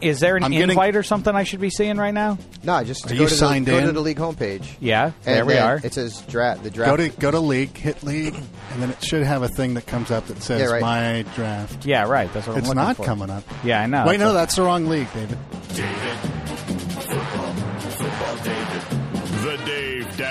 Is there an I'm getting- invite or something I should be seeing right now? No, just Are go you to signed the, Go in? to the league homepage. Yeah, there we then are. It says draft. The draft. Go to go to league, hit league, and then it should have a thing that comes up that says Yeah, right. my draft. Yeah, right. That's what It's I'm looking not for. coming up. Yeah, I know. Wait, no, So- that's the wrong league, David. The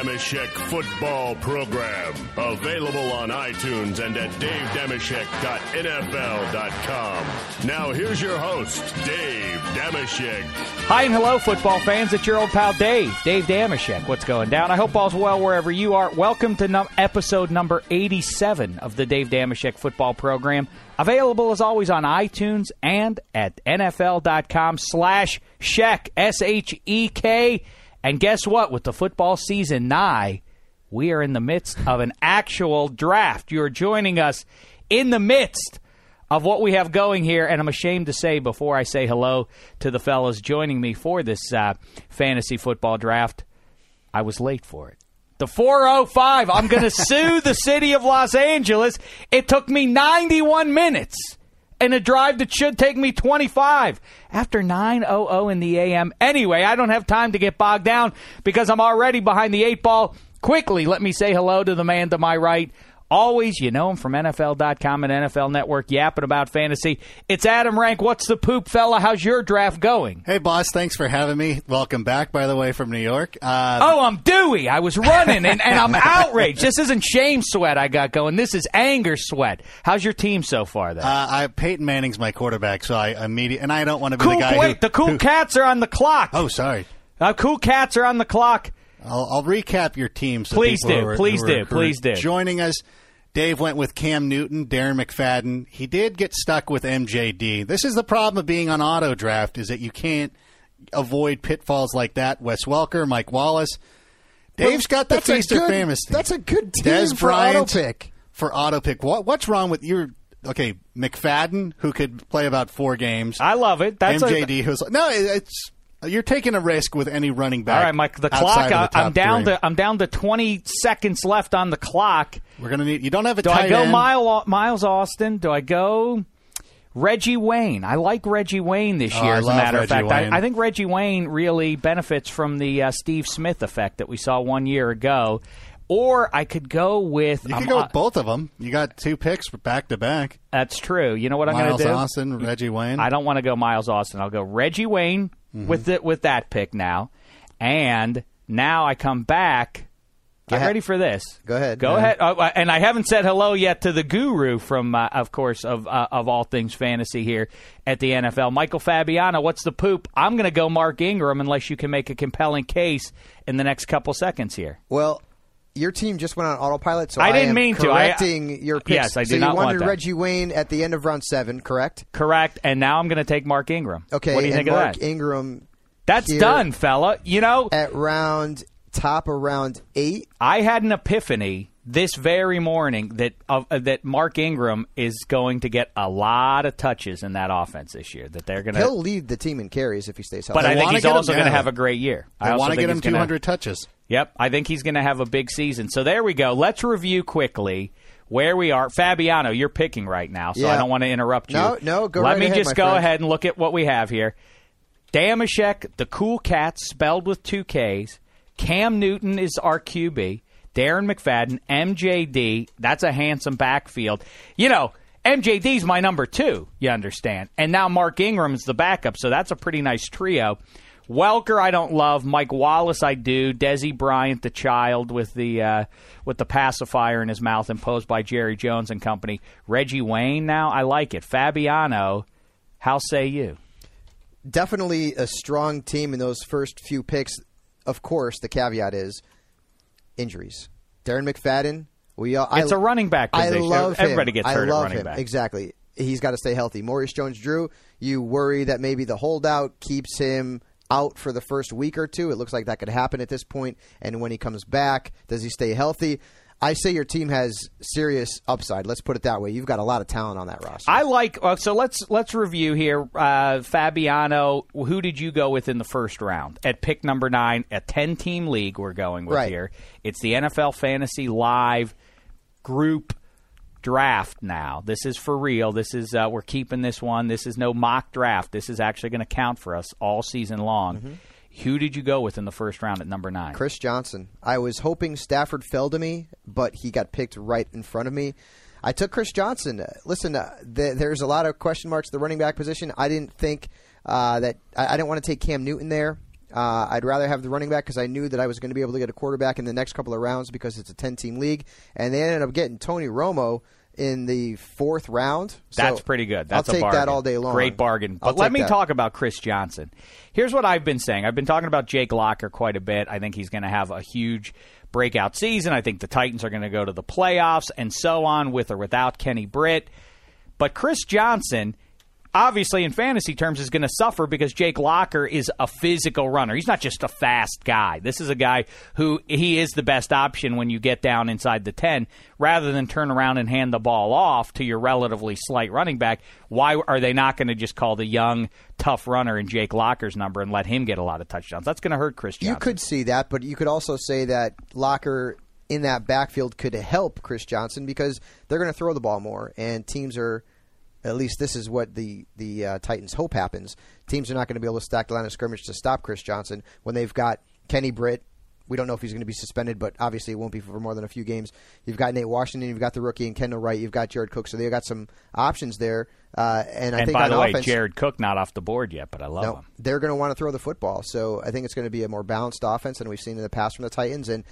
Dameshek Football Program. Available on iTunes and at davedameshek.nfl.com. Now here's your host, Dave Dameshek. Hi and hello, football fans. It's your old pal Dave, Dave Dameshek. What's going down? I hope all's well wherever you are. Welcome to num- episode number 87 of the Dave Dameshek football program. Available as always on iTunes and at NFL.com slash Shek, S-H-E-K. And guess what? With the football season nigh, we are in the midst of an actual draft. You're joining us in the midst of what we have going here, and I'm ashamed to say before I say hello to the fellows joining me for this uh, fantasy football draft, I was late for it. The 405, I'm going to sue the city of Los Angeles. It took me 91 minutes and a drive that should take me 25 after 9:00 in the AM. Anyway, I don't have time to get bogged down because I'm already behind the eight ball. Quickly, let me say hello to the man to my right. Always, you know him from NFL.com and NFL Network yapping about fantasy. It's Adam Rank. What's the poop, fella? How's your draft going? Hey, boss, thanks for having me. Welcome back, by the way, from New York. Uh, Oh, I'm dewy. I was running and, and I'm outraged. This isn't shame sweat I got going. This is anger sweat. How's your team so far, then? uh, I Peyton Manning's my quarterback, so I immediately and I don't want to be cool, the guy wait, who, the cool who- cats are on the clock. Oh, sorry. Uh, cool cats are on the clock. I'll, I'll recap your team. So Please do. are- Please do. are- who are Please do. Joining us, Dave went with Cam Newton, Darren McFadden. He did get stuck with MJD. This is the problem of being on auto draft is that you can't avoid pitfalls like that. Wes Welker, Mike Wallace. Dave's got the that's a feast or famous. team. that's a good team Des for Bryant auto pick. For auto pick, what what's wrong with your okay McFadden who could play about four games? I love it. That's a- MJD who's no, it's you're taking a risk with any running back. All right, Mike. The clock. the top I'm down three. to. I'm down to 20 seconds left on the clock. We're gonna need. You don't have a time. Do I go end. Mile, Miles Austin? Do I go Reggie Wayne? I like Reggie Wayne this Oh, year. As a matter Reggie of fact. I, I think Reggie Wayne really benefits from the uh, Steve Smith effect that we saw one year ago. Or I could go with. You um, go uh, with both of them. You got two picks back to back. That's true. You know what I'm going to do? Miles Austin, Reggie Wayne. I don't want to go Miles Austin. I'll go Reggie Wayne Mm-hmm. with the, with that pick now, and now I come back. Get ahead. ready for this. Go ahead. Go Yeah. ahead. Oh, uh, and I haven't said hello yet to the guru from, uh, of course, of uh, of all things fantasy here at the NFL, Michael Fabiano. What's the poop? I'm going to go Mark Ingram unless you can make a compelling case in the next couple seconds here. Well, your team just went on autopilot, so I didn't am mean to. I- correcting your picks. Yes, I so did you not want wanted that. Reggie Wayne at the end of round seven, correct? Correct. And now I'm going to take Mark Ingram. Okay. What do you think Mark of that? Mark Ingram That's here done, fella. You know, at round top of round eight. I had an epiphany this very morning that uh, that Mark Ingram is going to get a lot of touches in that offense this year. That they're going to He'll lead the team in carries if he stays healthy. But I think he's also going to have a great year. I, I want to get him he's gonna- 200 touches. Yep, I think he's going to have a big season. So there we go. Let's review quickly where we are. Fabiano, you're picking right now, so I don't want to interrupt you. No, no, go Let right me ahead, just go friend. ahead and look at what we have here. Dameshek, the Cool cat, spelled with two Ks. Cam Newton is our QB. Darren McFadden, MJD. That's a handsome backfield. You know, MJD's my number two, you understand. And now Mark Ingram's the backup, so that's a pretty nice trio. Welker, I don't love. Mike Wallace, I do. Desi Bryant, the child with the uh, with the pacifier in his mouth imposed by Jerry Jones and company. Reggie Wayne, now I like it. Fabiano, how say you? Definitely a strong team in those first few picks. Of course, the caveat is injuries. Darren McFadden. We all, It's I, a running back I position. love him. Everybody gets I hurt at love running him. back. Exactly. He's got to stay healthy. Maurice Jones-Drew. You worry that maybe the holdout keeps him out for the first week or two. It looks like that could happen at this point. And when he comes back, does he stay healthy? I say your team has serious upside. Let's put it that way. You've got a lot of talent on that roster. I like. Uh, so let's let's review here. Uh, Fabiano, who did you go with in the first round at pick number nine? A ten team league we're going with Right. here. It's the NFL Fantasy Live group draft now. This is for real. This is uh, we're keeping this one. This is no mock draft. This is actually going to count for us all season long. Mm-hmm. Who did you go with in the first round at number nine? Chris Johnson. I was hoping Stafford fell to me, but he got picked right in front of me. I took Chris Johnson. Uh, Listen, uh, th- there's a lot of question marks at the running back position. I didn't think uh, that I, I didn't want to take Cam Newton there. Uh, I'd rather have the running back because I knew that I was going to be able to get a quarterback in the next couple of rounds because it's a 10 team league. And they ended up getting Tony Romo in the fourth round. So That's pretty good. That's I'll take that all day long. Great bargain. I'll But let me that. talk about Chris Johnson. Here's what I've been saying. I've been talking about Jake Locker quite a bit. I think he's going to have a huge breakout season. I think the Titans are going to go to the playoffs and so on with or without Kenny Britt. But Chris Johnson obviously in fantasy terms is going to suffer because Jake Locker is a physical runner. He's not just a fast guy. This is a guy who he is the best option when you get down inside the 10 rather than turn around and hand the ball off to your relatively slight running back. Why are they not going to just call the young tough runner in Jake Locker's number and let him get a lot of touchdowns? That's going to hurt Chris Johnson. You could see that, but you could also say that Locker in that backfield could help Chris Johnson because they're going to throw the ball more, and teams are. At least this is what the the uh, Titans hope happens. Teams are not going to be able to stack the line of scrimmage to stop Chris Johnson when they've got Kenny Britt. We don't know if he's going to be suspended, but obviously it won't be for more than a few games. You've got Nate Washington, you've got the rookie and Kendall Wright, you've got Jared Cook, so they've got some options there. Uh, and I and think by the way, offense, Jared Cook not off the board yet, but I love no, him. they're going to want to throw the football. So I think it's going to be a more balanced offense than we've seen in the past from the Titans. And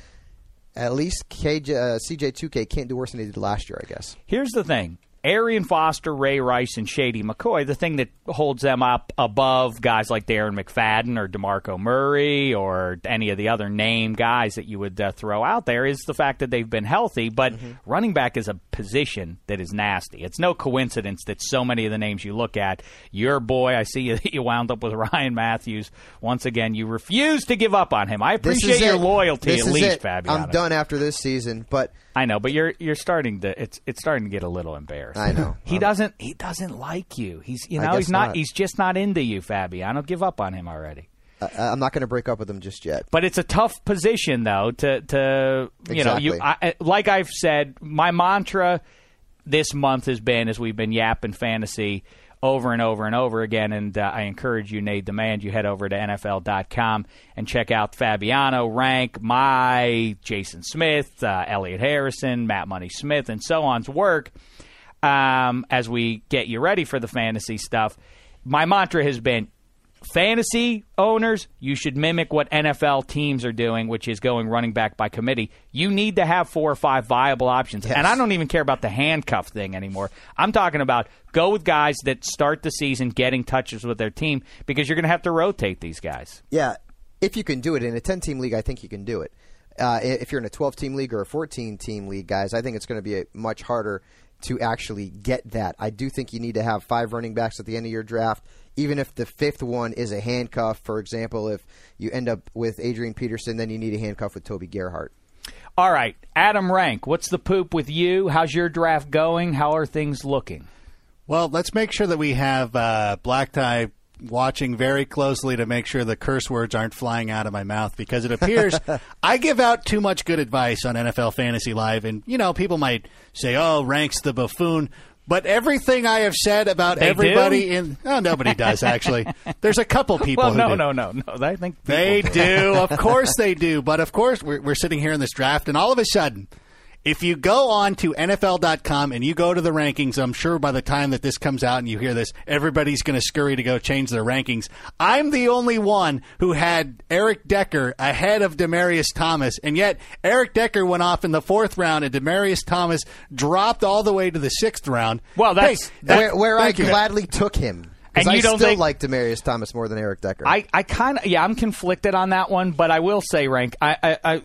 at least KJ, uh, CJ2K can't do worse than he did last year, I guess. Here's the thing. Arian Foster, Ray Rice, and Shady McCoy, the thing that holds them up above guys like Darren McFadden or DeMarco Murray or any of the other name guys that you would uh, throw out there is the fact that they've been healthy. But running back is a position that is nasty. It's no coincidence that so many of the names you look at, your boy, I see you, you wound up with Ryan Mathews. Once again, you refuse to give up on him. I appreciate your it. loyalty This at least, it. Fabiano. I'm done after this season, but I know, but you're you're starting to it's it's starting to get a little embarrassed. I know. he doesn't he doesn't like you. He's you I know guess he's not, not. he's just not into you, Fabiano. Give up on him already. I, I'm not going to break up with him just yet. But it's a tough position though to to you know you I, like I've said my mantra this month has been as we've been yapping fantasy over and over and over again and uh, I encourage you Nate demand you head over to nfl.com and check out Fabiano rank my Jason Smith uh, Elliot Harrison Matt Money Smith and so on's work um, as we get you ready for the fantasy stuff my mantra has been fantasy owners, you should mimic what NFL teams are doing, which is going running back by committee. You need to have four or five viable options. Yes. And I don't even care about the handcuff thing anymore. I'm talking about go with guys that start the season getting touches with their team because you're going to have to rotate these guys. Yeah, if you can do it in a 10 team league, I think you can do it. Uh, if you're in a 12 team league or a 14 team league, guys, I think it's going to be a, much harder to actually get that. I do think you need to have five running backs at the end of your draft, even if the fifth one is a handcuff. For example, if you end up with Adrian Peterson, then you need a handcuff with Toby Gerhart. All right, Adam Rank, what's the poop with you? How's your draft going? How are things looking? Well, let's make sure that we have uh, Black Tie watching very closely to make sure the curse words aren't flying out of my mouth because it appears I give out too much good advice on NFL Fantasy Live. And, you know, people might say, oh, ranks the buffoon. But everything I have said about They everybody do? in oh nobody does actually. There's a couple people. Well, who no, do. no, no, no. I think They do. do. Of course they do. But of course, we're, we're sitting here in this draft, and all of a sudden, if you go on to NFL.com and you go to the rankings, I'm sure by the time that this comes out and you hear this, everybody's going to scurry to go change their rankings. I'm the only one who had Eric Decker ahead of Demaryius Thomas, and yet Eric Decker went off in the fourth round, and Demaryius Thomas dropped all the way to the sixth round. Well, that's- Hey, that- where where I you. gladly took him. And Because I don't still think- like Demaryius Thomas more than Eric Decker. I, I kind of yeah, I'm conflicted on that one, but I will say, rank, I, I, I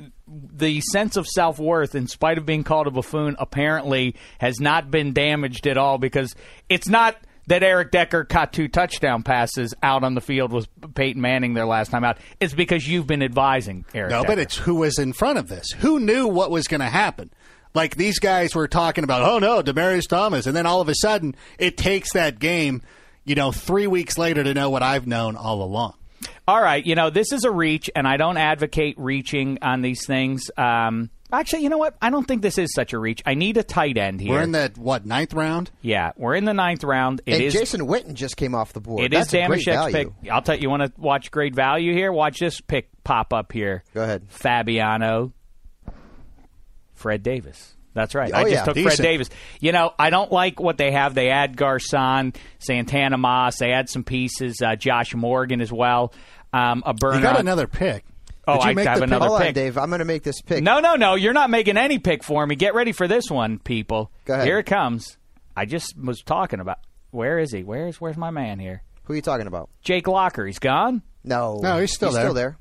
the sense of self worth, in spite of being called a buffoon, apparently has not been damaged at all because it's not that Eric Decker caught two touchdown passes out on the field with Peyton Manning their last time out. It's because you've been advising Eric. No, Decker. but it's who was in front of this. Who knew what was going to happen? Like these guys were talking about, oh no, Demaryius Thomas, and then all of a sudden it takes that game, you know, three weeks later to know what I've known all along. All right, you know, this is a reach, and I don't advocate reaching on these things. Um, actually, you know what? I don't think this is such a reach. I need a tight end here. We're in the what ninth round? yeah, we're in the ninth round. It and is Jason Witten just came off the board. It is That's a great Dameshek's pick. I'll tell you, you want to watch great value here? Watch this pick pop up here. Go ahead. Fabiano, Fred Davis. That's right. Oh, I just yeah. took Fred Davis. You know, I don't like what they have. They add Garcon, Santana Moss. They add some pieces. Uh, Josh Morgan as well. Um, a burner. You got another pick. Oh, you I make have the pick? another Hold on, pick. Dave. I'm going to make this pick. No, no, no. You're not making any pick for me. Get ready for this one, people. Go ahead. Here it comes. I just was talking about. Where is he? Where's Where's my man here? Who are you talking about? Jake Locker. He's gone. No. No, he's still there. Still there.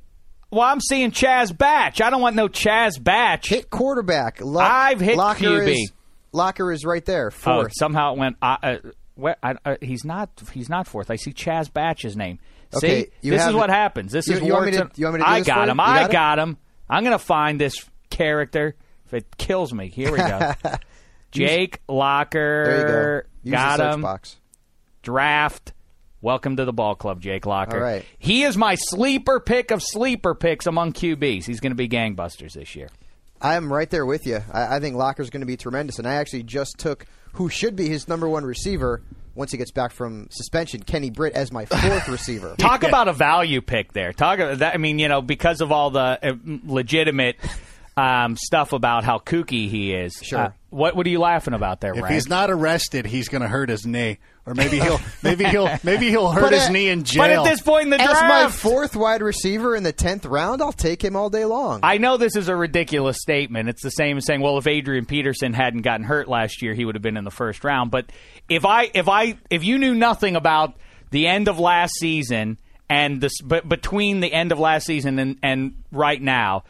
Well, I'm seeing Chaz Batch. I don't want no Chaz Batch. Hit quarterback. Lo- I've hit Locker QB. Is, Locker is right there. Oh, somehow it went. Uh, uh, where, I, uh, he's not. He's not fourth. I see Chaz Batch's name. See, you this is what happens. This you- is you want to- you want me to do I got him. I got got him. I'm gonna find this character. If it kills me, here we go. Jake Locker. there you go. Use got him. box. Draft. Welcome to the ball club, Jake Locker. All right. He is my sleeper pick of sleeper picks among QBs. He's going to be gangbusters this year. I am right there with you. I, I think Locker's going to be tremendous, and I actually just took who should be his number one receiver once he gets back from suspension, Kenny Britt, as my fourth receiver. Talk about a value pick there. Talk about that. I mean, you know, because of all the uh, legitimate um, stuff about how kooky he is. Sure. Uh, what What are you laughing about there, If Rank? he's not arrested, he's going to hurt his knee, or maybe he'll maybe he'll maybe he'll hurt But his at- knee in jail. but at this point in the As my draft, fourth wide receiver in the tenth round, I'll take him all day long. I know this is a ridiculous statement. It's the same as saying, well, if Adrian Peterson hadn't gotten hurt last year, he would have been in the first round. But if I if I if you knew nothing about the end of last season and this but between the end of last season and, and right now,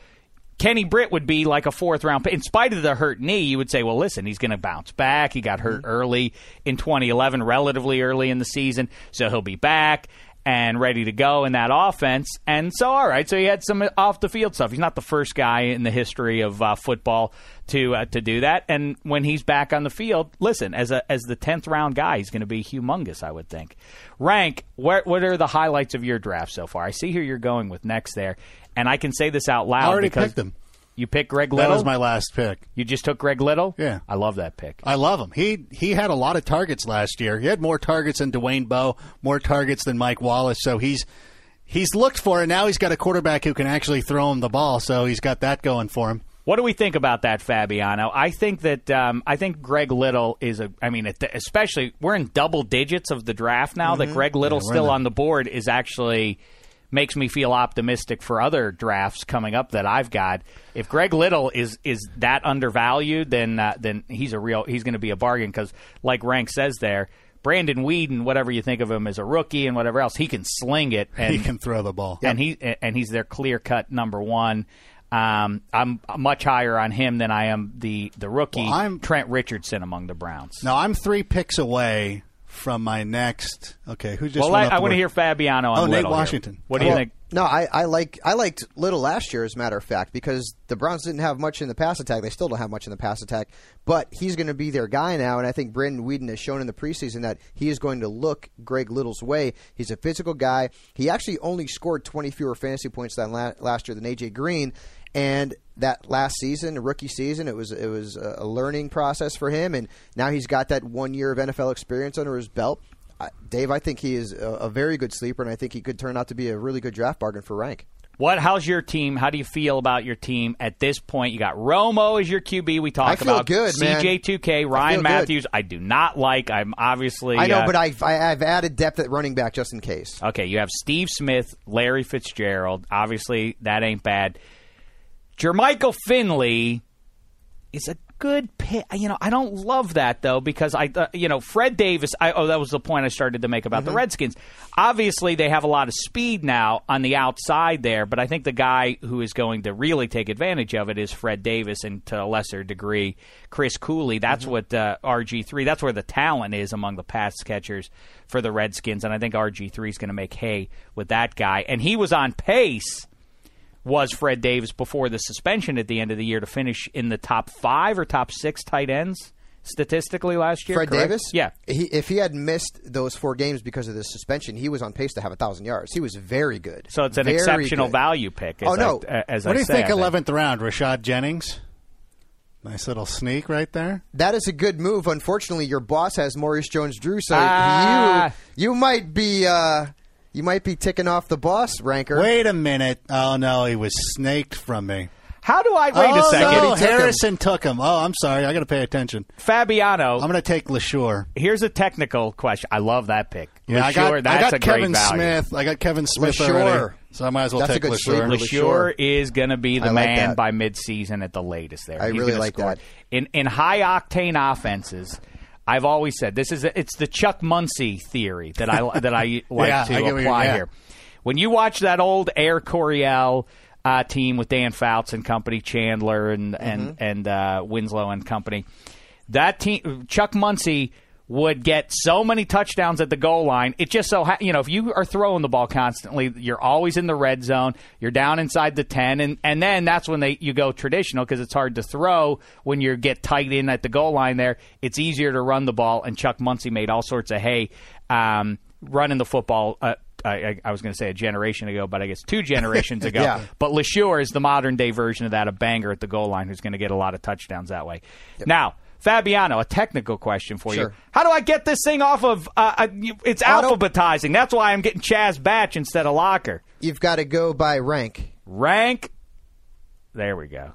Kenny Britt would be like a fourth round pick. In spite of the hurt knee, you would say, well, listen, he's going to bounce back. He got hurt early in 2011, relatively early in the season, so he'll be back and ready to go in that offense. And so, all right, so he had some off the field stuff. He's not the first guy in the history of uh, football to uh, to do that. And when he's back on the field, listen, as a as the tenth round guy, he's going to be humongous. I would think. Rank, what what are the highlights of your draft so far? I see who you're going with next there, and I can say this out loud I already because picked him. you picked Greg Little. That was my last pick. you just took Greg Little. Yeah. I love that pick. I love him. He he had a lot of targets last year. He had more targets than Dwayne Bowe, more targets than Mike Wallace. So he's he's looked for and Now he's got a quarterback who can actually throw him the ball. So he's got that going for him. What do we think about that, Fabiano? I think that um, I think Greg Little is a. I mean, especially we're in double digits of the draft now. That Greg Little Mm-hmm. in still on the board is actually makes me feel optimistic for other drafts coming up that I've got. If Greg Little is is that undervalued, then uh, then he's a real he's going to be a bargain because, like Rank says there. Brandon Weeden, whatever you think of him as a rookie and whatever else, he can sling it. And he can throw the ball. and he and he's their clear cut number one. Um, I'm much higher on him than I am the the rookie Well, I'm- Trent Richardson among the Browns. No, I'm three picks away from my next. Okay, who just? well, went I, I want to hear Fabiano on Oh, Nate Little here. Washington. What do you Well, think? No, I, I like I liked Little last year, as a matter of fact, because the Browns didn't have much in the pass attack. They still don't have much in the pass attack, but he's going to be their guy now. And I think Brandon Weeden has shown in the preseason that he is going to look Greg Little's way. He's a physical guy. He actually only scored 20 fewer fantasy points than la- last year than AJ Green. And that last season, rookie season, it was it was a learning process for him, and now he's got that one year of NFL experience under his belt. I- Dave, I think he is a, a very good sleeper, and I think he could turn out to be a really good draft bargain for Rank. What? How's your team? How do you feel about your team at this point? You got Romo as your QB. We talked I about good. CJ2K, Ryan good. Mathews. I do not like. I'm obviously. I know, uh, but I've, I, I've added depth at running back just in case. Okay, you have Steve Smith, Larry Fitzgerald. Obviously, that ain't bad. Jermichael Finley is a good pick. You know, I don't love that though because I, uh, you know, Fred Davis. I, oh, that was the point I started to make about the Redskins. Obviously, they have a lot of speed now on the outside there, but I think the guy who is going to really take advantage of it is Fred Davis, and to a lesser degree, Chris Cooley. That's what uh, RG three. That's where the talent is among the pass catchers for the Redskins, and I think RG three is going to make hay with that guy. And he was on pace was Fred Davis before the suspension at the end of the year to finish in the top five or top six tight ends statistically last year. Fred correct? Davis? Yeah. He, if he had missed those four games because of the suspension, he was on pace to have a thousand yards. He was very good. So it's an Very exceptional good. value pick. As Oh, no. I, as What I do you say, think? Eleventh round, Rashad Jennings. Nice little sneak right there. That is a good move. Unfortunately, your boss has Maurice Jones-Drew, so Ah. you you might be uh, you might be ticking off the boss ranker. Wait a minute. Oh no, he was snaked from me. How do I wait oh, a second? No, He took him. Harrison took him. Oh, I'm sorry. I got to pay attention. Fabiano. I'm going to take Leshoure. here's a technical question. I love that pick. Yeah, I got, that's I got a great Kevin value. Smith. I got Kevin Smith Leshoure. already. So I might as well That's take good Leshoure. sleeper. Leshoure Leshoure. is going to be the like man that. by midseason at the latest. There, I He's really like score. that. In in high octane offenses. I've always said this is a, it's the Chuck Muncie theory that I that I like Yeah, to I get what you- apply yeah. here. When you watch that old Air Coryell uh, team with Dan Fouts and company, Chandler and Mm-hmm. and and uh, Winslow and company, that team Chuck Muncie would get so many touchdowns at the goal line. It just so ha- you know if you are throwing the ball constantly, you're always in the red zone. You're down inside the ten, and and then that's when they you go traditional because it's hard to throw when you get tight in at the goal line. There, it's easier to run the ball. And Chuck Muncie made all sorts of hay um, running the football. Uh, I, I- was going to say a generation ago, but I guess two generations ago. Yeah. But Leshoure is the modern day version of that, a banger at the goal line who's going to get a lot of touchdowns that way. Now, Fabiano, a technical question for you. How do I get this thing off of? Uh, uh, it's Auto- alphabetizing. That's why I'm getting Chaz Batch instead of Locker. You've got to go by rank. Rank. There we go.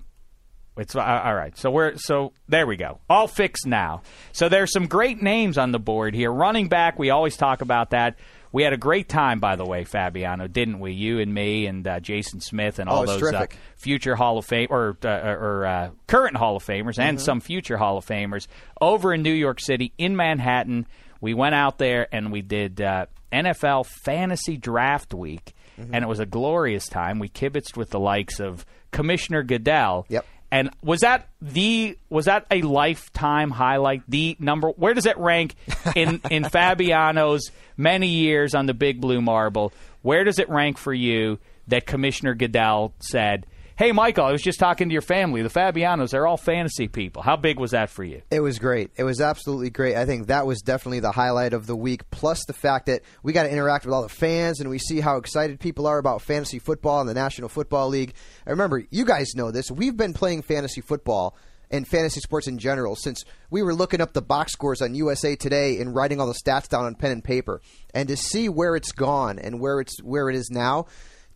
It's uh, all right. So we're so there we go. All fixed now. So there's some great names on the board here. Running back, we always talk about that. We had a great time, by the way, Fabiano, didn't we? You and me and uh, Jason Smith and all Oh, those uh, future Hall of Fame or uh, or uh, current Hall of Famers and Mm-hmm. some future Hall of Famers over in New York City in Manhattan. We went out there and we did uh, NFL Fantasy Draft Week, Mm-hmm. and it was a glorious time. We kibitzed with the likes of Commissioner Goodell. Yep. And was that the was that a lifetime highlight? The number where does it rank in in Fabiano's many years on the Big Blue Marble? Where does it rank for you that Commissioner Goodell said, "Hey, Michael, I was just talking to your family. The Fabianos, they're all fantasy people." How big was that for you? It was great. It was absolutely great. I think that was definitely the highlight of the week. Plus the fact that we got to interact with all the fans and we see how excited people are about fantasy football and the National Football League. And remember, you guys know this. We've been playing fantasy football and fantasy sports in general since we were looking up the box scores on USA Today and writing all the stats down on pen and paper. And to see where it's gone and where it's where it is now,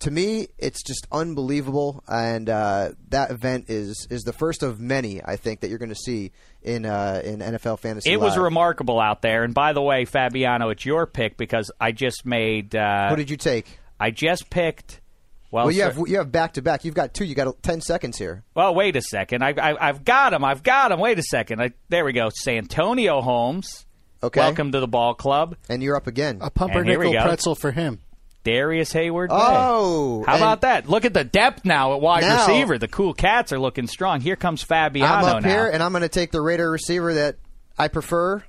to me, it's just unbelievable, and uh, that event is is the first of many I think that you're going to see in uh, in NFL fantasy. It was remarkable out there. And by the way, Fabiano, it's your pick because I just made. Uh, Who did you take? I just picked. Well, Well, you sir- have you have back to back. You've got two. You got ten seconds here. Well, wait a second. I, I, I've got him. I've got him. Wait a second. I, there we go. Santonio Holmes. Okay. Welcome to the ball club. And you're up again. A And here we pumpernickel pretzel for him. Darrius Heyward. Bay. Oh, How about that? Look at the depth now at wide Now- receiver. The cool cats are looking strong. Here comes Fabiano I'm up now. here, and I'm going to take the Raider receiver that I prefer,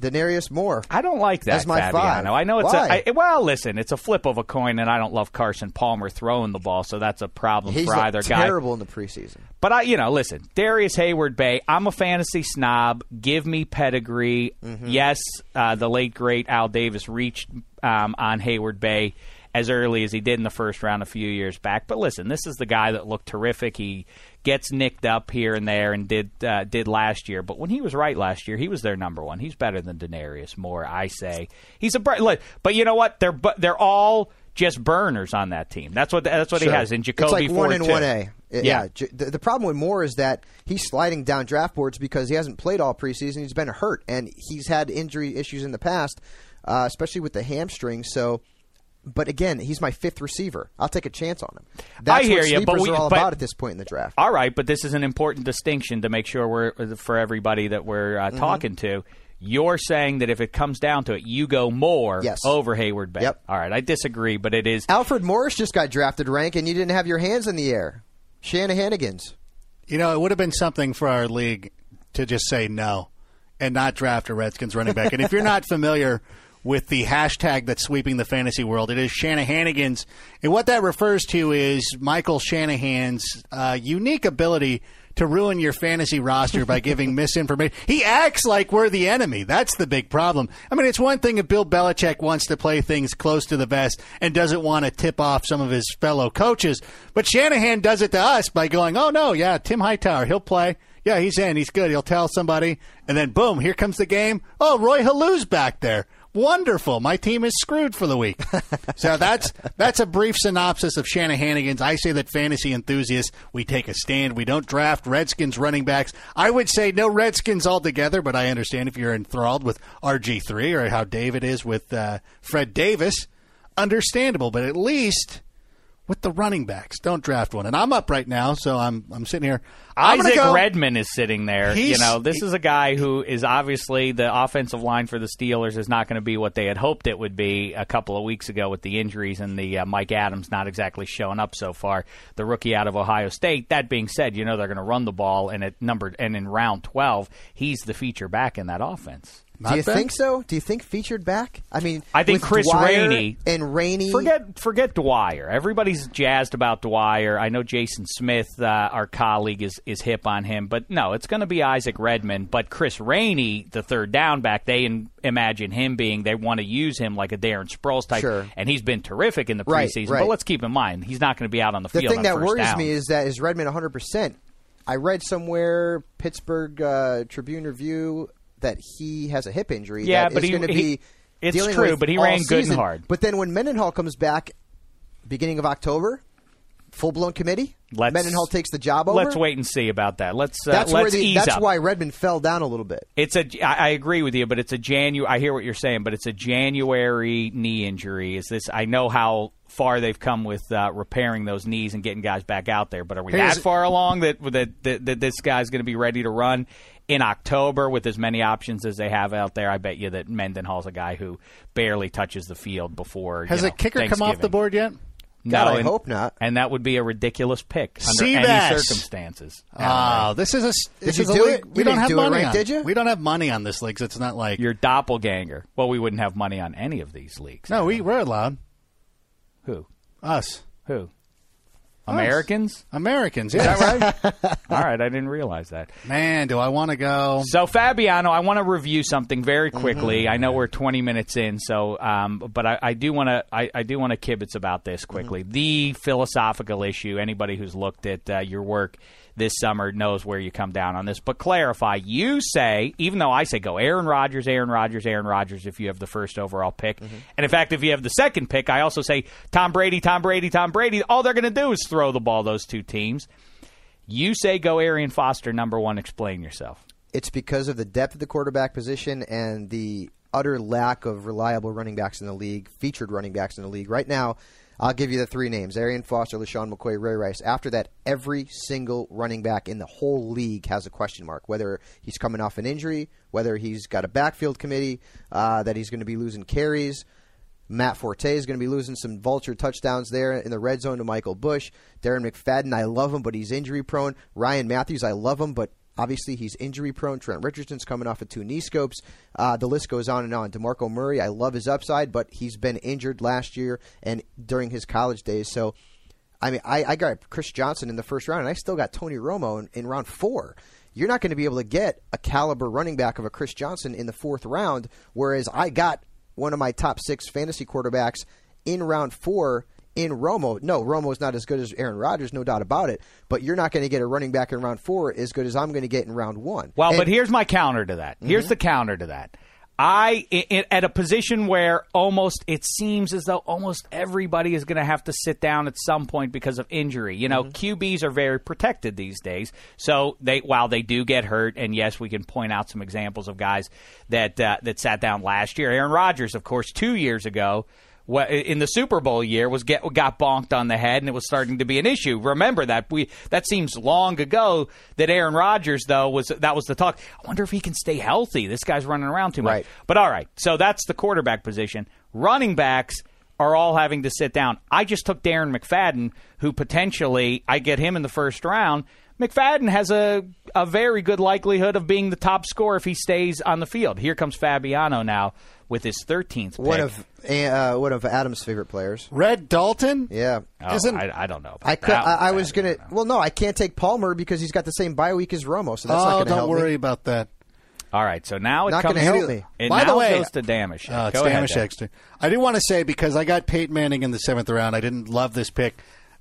Denarius Moore. I don't like that, my Fabiano. five. I know it's Why? a I, well. Listen, it's a flip of a coin, and I don't love Carson Palmer throwing the ball, so that's a problem He's for either looked guy. terrible in the preseason. But I, you know, listen, Darrius Heyward-Bey. I'm a fantasy snob. Give me pedigree. Mm-hmm. Yes, uh, the late great Al Davis reached um, on Heyward-Bey, as early as he did in the first round a few years back. But listen, this is the guy that looked terrific. He gets nicked up here and there and did uh, did last year. But when he was right last year, he was their number one. He's better than Denarius Moore, I say. He's a bright. But you know what? They're they're all just burners on that team. That's what that's what Sure. he has in Jacoby It's like one and one A. Yeah. Yeah. The, the problem with Moore is that he's sliding down draft boards because he hasn't played all preseason. He's been hurt and he's had injury issues in the past, uh, especially with the hamstring. So, but again, he's my fifth receiver. I'll take a chance on him. That's I hear what you, but we- are all but- about at this point in the draft. All right, but this is an important distinction to make sure we're for everybody that we're Mm-hmm. uh, talking to. You're saying that if it comes down to it, you go more Yes. over Heyward-Bey. Yep. All right, I disagree, but it is Alfred Morris just got drafted rank, and you didn't have your hands in the air. Shanahanigans. You know, it would have been something for our league to just say no and not draft a Redskins running back. and if you're not familiar with the hashtag that's sweeping the fantasy world, it is Shanahanigans. And what that refers to is Michael Shanahan's uh, unique ability to ruin your fantasy roster by giving misinformation. He acts like we're the enemy. That's the big problem. I mean, it's one thing if Bill Belichick wants to play things close to the vest and doesn't want to tip off some of his fellow coaches, but Shanahan does it to us by going, "Oh no, yeah, Tim Hightower, he'll play." Yeah, he's in. He's good. He'll tell somebody, and then boom, here comes the game. Oh, Roy Helu's back there. Wonderful. My team is screwed for the week. so that's that's a brief synopsis of Shanahanigans. I say that fantasy enthusiasts, we take a stand. We don't draft Redskins running backs. I would say no Redskins altogether, but I understand if you're enthralled with RG3 or how David is with uh, Fred Davis. Understandable, but at least with the running backs, don't draft one. And I'm up right now, so I'm I'm sitting here. I'm Isaac go- Redman is sitting there. You know, this is a guy who is obviously the offensive line for the Steelers is not going to be what they had hoped it would be a couple of weeks ago with the injuries and the uh, Mike Adams not exactly showing up so far. The rookie out of Ohio State. That being said, you know they're going to run the ball, and at number and in round twelve, he's the feature back in that offense. Do you bad. think so? Do you think featured back? I mean, I think with Chris Dwyer Rainey- and Rainey. Forget forget Dwyer. Everybody's jazzed about Dwyer. I know Jason Smith, uh, our colleague, is is hip on him, but no, it's going to be Isaac Redman. But Chris Rainey, the third down back, they in, imagine him being. They want to use him like a Darren Sproles type, Sure. and he's been terrific in the Right, preseason. right. But let's keep in mind he's not going to be out on the, The field. The thing on that first worries down. me is that is Redman 100. percent I read somewhere Pittsburgh uh, Tribune Review that he has a hip injury. Yeah, that but is he- going to be. it's dealing true, with but he ran good and season. hard. But then when Mendenhall comes back, beginning of October, full blown committee. Let's- Mendenhall takes the job over. Let's wait and see about that. Let's uh, That's let's where the, that's up. why Redman fell down a little bit. It's a. I I agree with you, but it's a Janu. I hear what you're saying, but it's a January knee injury. Is this? I know how far they've come with uh, repairing those knees and getting guys back out there, but are we Here's- that far along that that, that, that this guy's going to be ready to run in October with as many options as they have out there? I bet you that Mendenhall's a guy who barely touches the field before. Has you a kicker come off the board yet? No, God, I and- hope not. And that would be a ridiculous pick under any circumstances. Oh, this is a this you is a do league it? we You don't have do money right, on. did you? We don't have money on this league. So it's not like Your doppelganger. Well, we wouldn't have money on any of these leagues. no. We we're allowed Who? us Who? Americans? Americans. Is that right? All right, I didn't realize that. Man, do I want to go? So Fabiano, I want to review something very quickly. I know we're 20 minutes in, so um, but I, I do want to I, I do want to kibitz about this quickly. The philosophical issue. Anybody who's looked at uh, your work this summer knows where you come down on this. But clarify, you say even though I say go Aaron Rodgers, Aaron Rodgers, Aaron Rodgers if you have the first overall pick, mm-hmm. and in fact if you have the second pick, I also say Tom Brady, Tom Brady, Tom Brady. All they're going to do is throw the ball those two teams. You say go Arian Foster number one. Explain yourself. It's because of the depth of the quarterback position and the utter lack of reliable running backs in the league, featured running backs in the league. Right now, I'll give you the three names Arian Foster, LeSean McCoy, Ray Rice. After that, every single running back in the whole league has a question mark. Whether he's coming off an injury, whether he's got a backfield committee, uh, that he's going to be losing carries. Matt Forte is going to be losing some vulture touchdowns there in the red zone to Michael Bush. Darren McFadden, I love him, but he's injury prone. Ryan Mathews, I love him, but obviously he's injury prone. Trent Richardson's coming off of two knee scopes. Uh, the list goes on and on. DeMarco Murray, I love his upside, but he's been injured last year and during his college days. So, I mean, I, I got Chris Johnson in the first round, and I still got Tony Romo in, in round four. You're not going to be able to get a caliber running back of a Chris Johnson in the fourth round, whereas I got one of my top six fantasy quarterbacks in round four in Romo. No, Romo is not as good as Aaron Rodgers, no doubt about it. But you're not going to get a running back in round four as good as I'm going to get in round one. Well, And- but here's my counter to that. Here's the counter to that. I i i at a position where almost it seems as though almost everybody is going to have to sit down at some point because of injury. You know, QBs are very protected these days, so they while they do get hurt, and yes, we can point out some examples of guys that uh, that sat down last year. Aaron Rodgers, of course, two years ago in the Super Bowl year was get got bonked on the head and it was starting to be an issue. Remember that we that seems long ago that Aaron Rodgers though was that was the talk. I wonder if he can stay healthy. This guy's running around too much. Right. But all right, so that's the quarterback position. Running backs are all having to sit down. I just took Darren McFadden, who potentially I get him in the first round. McFadden has a a very good likelihood of being the top scorer if he stays on the field. Here comes Fabiano now with his 13th pick. one of uh, one of Adam's favorite players. Red Dalton? Yeah. Oh, Isn't- I, I don't know. about I could. that I, I was Fabiano. gonna. Well, no, I can't take Palmer because he's got the same bye week as Romo, so that's not oh, going to don't help worry me. about that. All right, so now it Not comes. gonna help me. It By the now way- goes to Dameshek. Uh, it's Go ahead, Dameshek's turn. I do want to say because I got Peyton Manning in the seventh round, I didn't love this pick.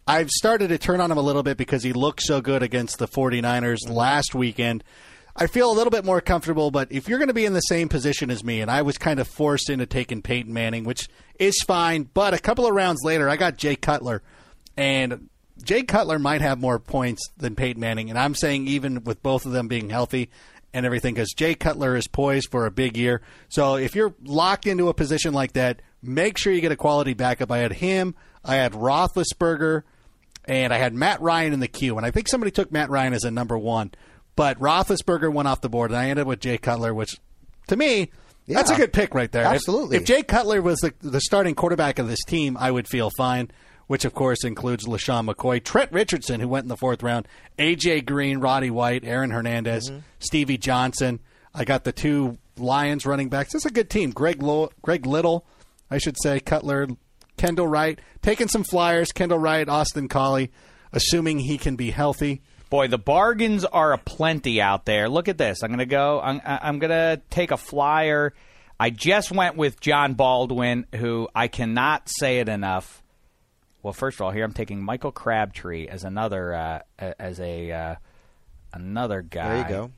I've started to turn on him a little bit because he looked so good against the 49ers last weekend. I feel a little bit more comfortable, but if you're going to be in the same position as me, and I was kind of forced into taking Peyton Manning, which is fine, but a couple of rounds later, I got Jay Cutler, and Jay Cutler might have more points than Peyton Manning, and I'm saying even with both of them being healthy and everything, because Jay Cutler is poised for a big year. So if you're locked into a position like that, make sure you get a quality backup. I had him, I had Roethlisberger, and I had Matt Ryan in the queue, and I think somebody took Matt Ryan as a number one, but Roethlisberger went off the board, and I ended up with Jay Cutler, which to me. That's a good pick right there. If- Absolutely. If, Jay Cutler was the, the starting quarterback of this team, I would feel fine, which of course includes LeSean McCoy, Trent Richardson, who went in the fourth round, AJ Green, Roddy White, Aaron Hernandez, Mm-hmm. Stevie Johnson. I got the two Lions running backs. It's a good team. Greg Lo- Greg Little, I should say, Cutler, Kendall Wright, taking some flyers. Kendall Wright, Austin Collie, assuming he can be healthy. Boy, the bargains are aplenty out there. Look at this. I'm going to go. I'm, I'm going to take a flyer. I just went with Jon Baldwin, who I cannot say it enough. Well, first of all, here I'm taking Michael Crabtree as another uh, as a uh, another guy. There you go.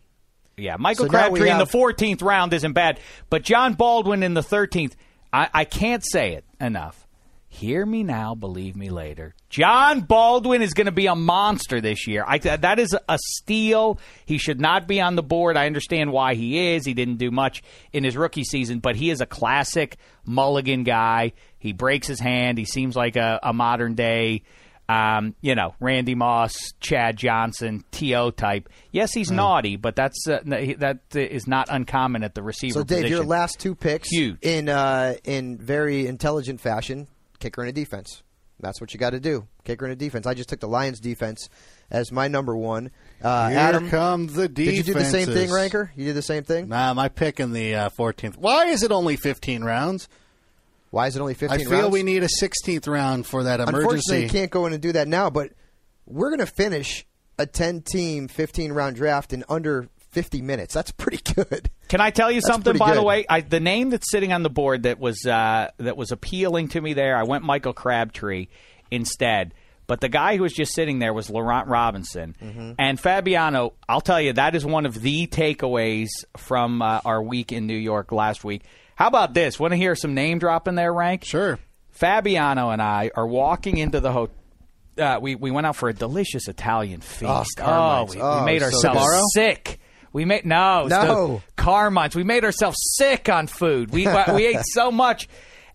Yeah, Michael So Crabtree in the 14th round isn't bad, but Jon Baldwin in the 13th, I, I can't say it enough. Hear me now, believe me later. Jon Baldwin is going to be a monster this year. I, that is a steal. He should not be on the board. I understand why he is. He didn't do much in his rookie season, but he is a classic mulligan guy. He breaks his hand. He seems like a, a modern day um, you know, Randy Moss, Chad Johnson, To type. Yes, he's naughty, but that's uh, that is not uncommon at the receiver So, Dave, position. your last two picks Huge. in uh, in very intelligent fashion: kicker and a defense. That's what you got to do. Kicker and a defense. I just took the Lions defense as my number one. Uh, Here Adam, comes the did you do the same thing. Ranker? You did the same thing. Nah, my pick in the uh, 14th. Why is it only 15 rounds? Why is it only 15 I feel rounds? we need a 16th round for that Unfortunately, emergency. you can't go in and do that now. But we're going to finish a ten-team, fifteen-round draft in under fifty minutes. That's pretty good. Can I tell you That's something? By the way, I, the name that's sitting on the board that was uh, that was appealing to me there, I went Michael Crabtree instead. But the guy who was just sitting there was Laurent Robinson Mm-hmm. and Fabiano. I'll tell you that is one of the takeaways from uh, our week in New York last week. How about this? Want to hear some name dropping there, Rank? Sure. Fabiano and I are walking into the hotel. Uh, we we went out for a delicious Italian feast. Carmine's. we, Oh, we made ourselves good. sick. We made no, No. the Carmine's. We made ourselves sick on food. We we ate so much,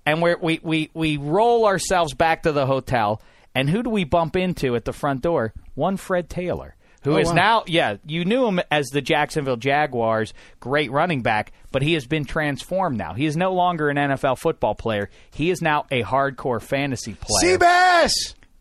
and we're, we we we roll ourselves back to the hotel. And who do we bump into at the front door? One Fred Taylor, who oh, is wow. now yeah, you knew him as the Jacksonville Jaguars great running back, but he has been transformed now. He is no longer an NFL football player. He is now a hardcore fantasy player. Seabass!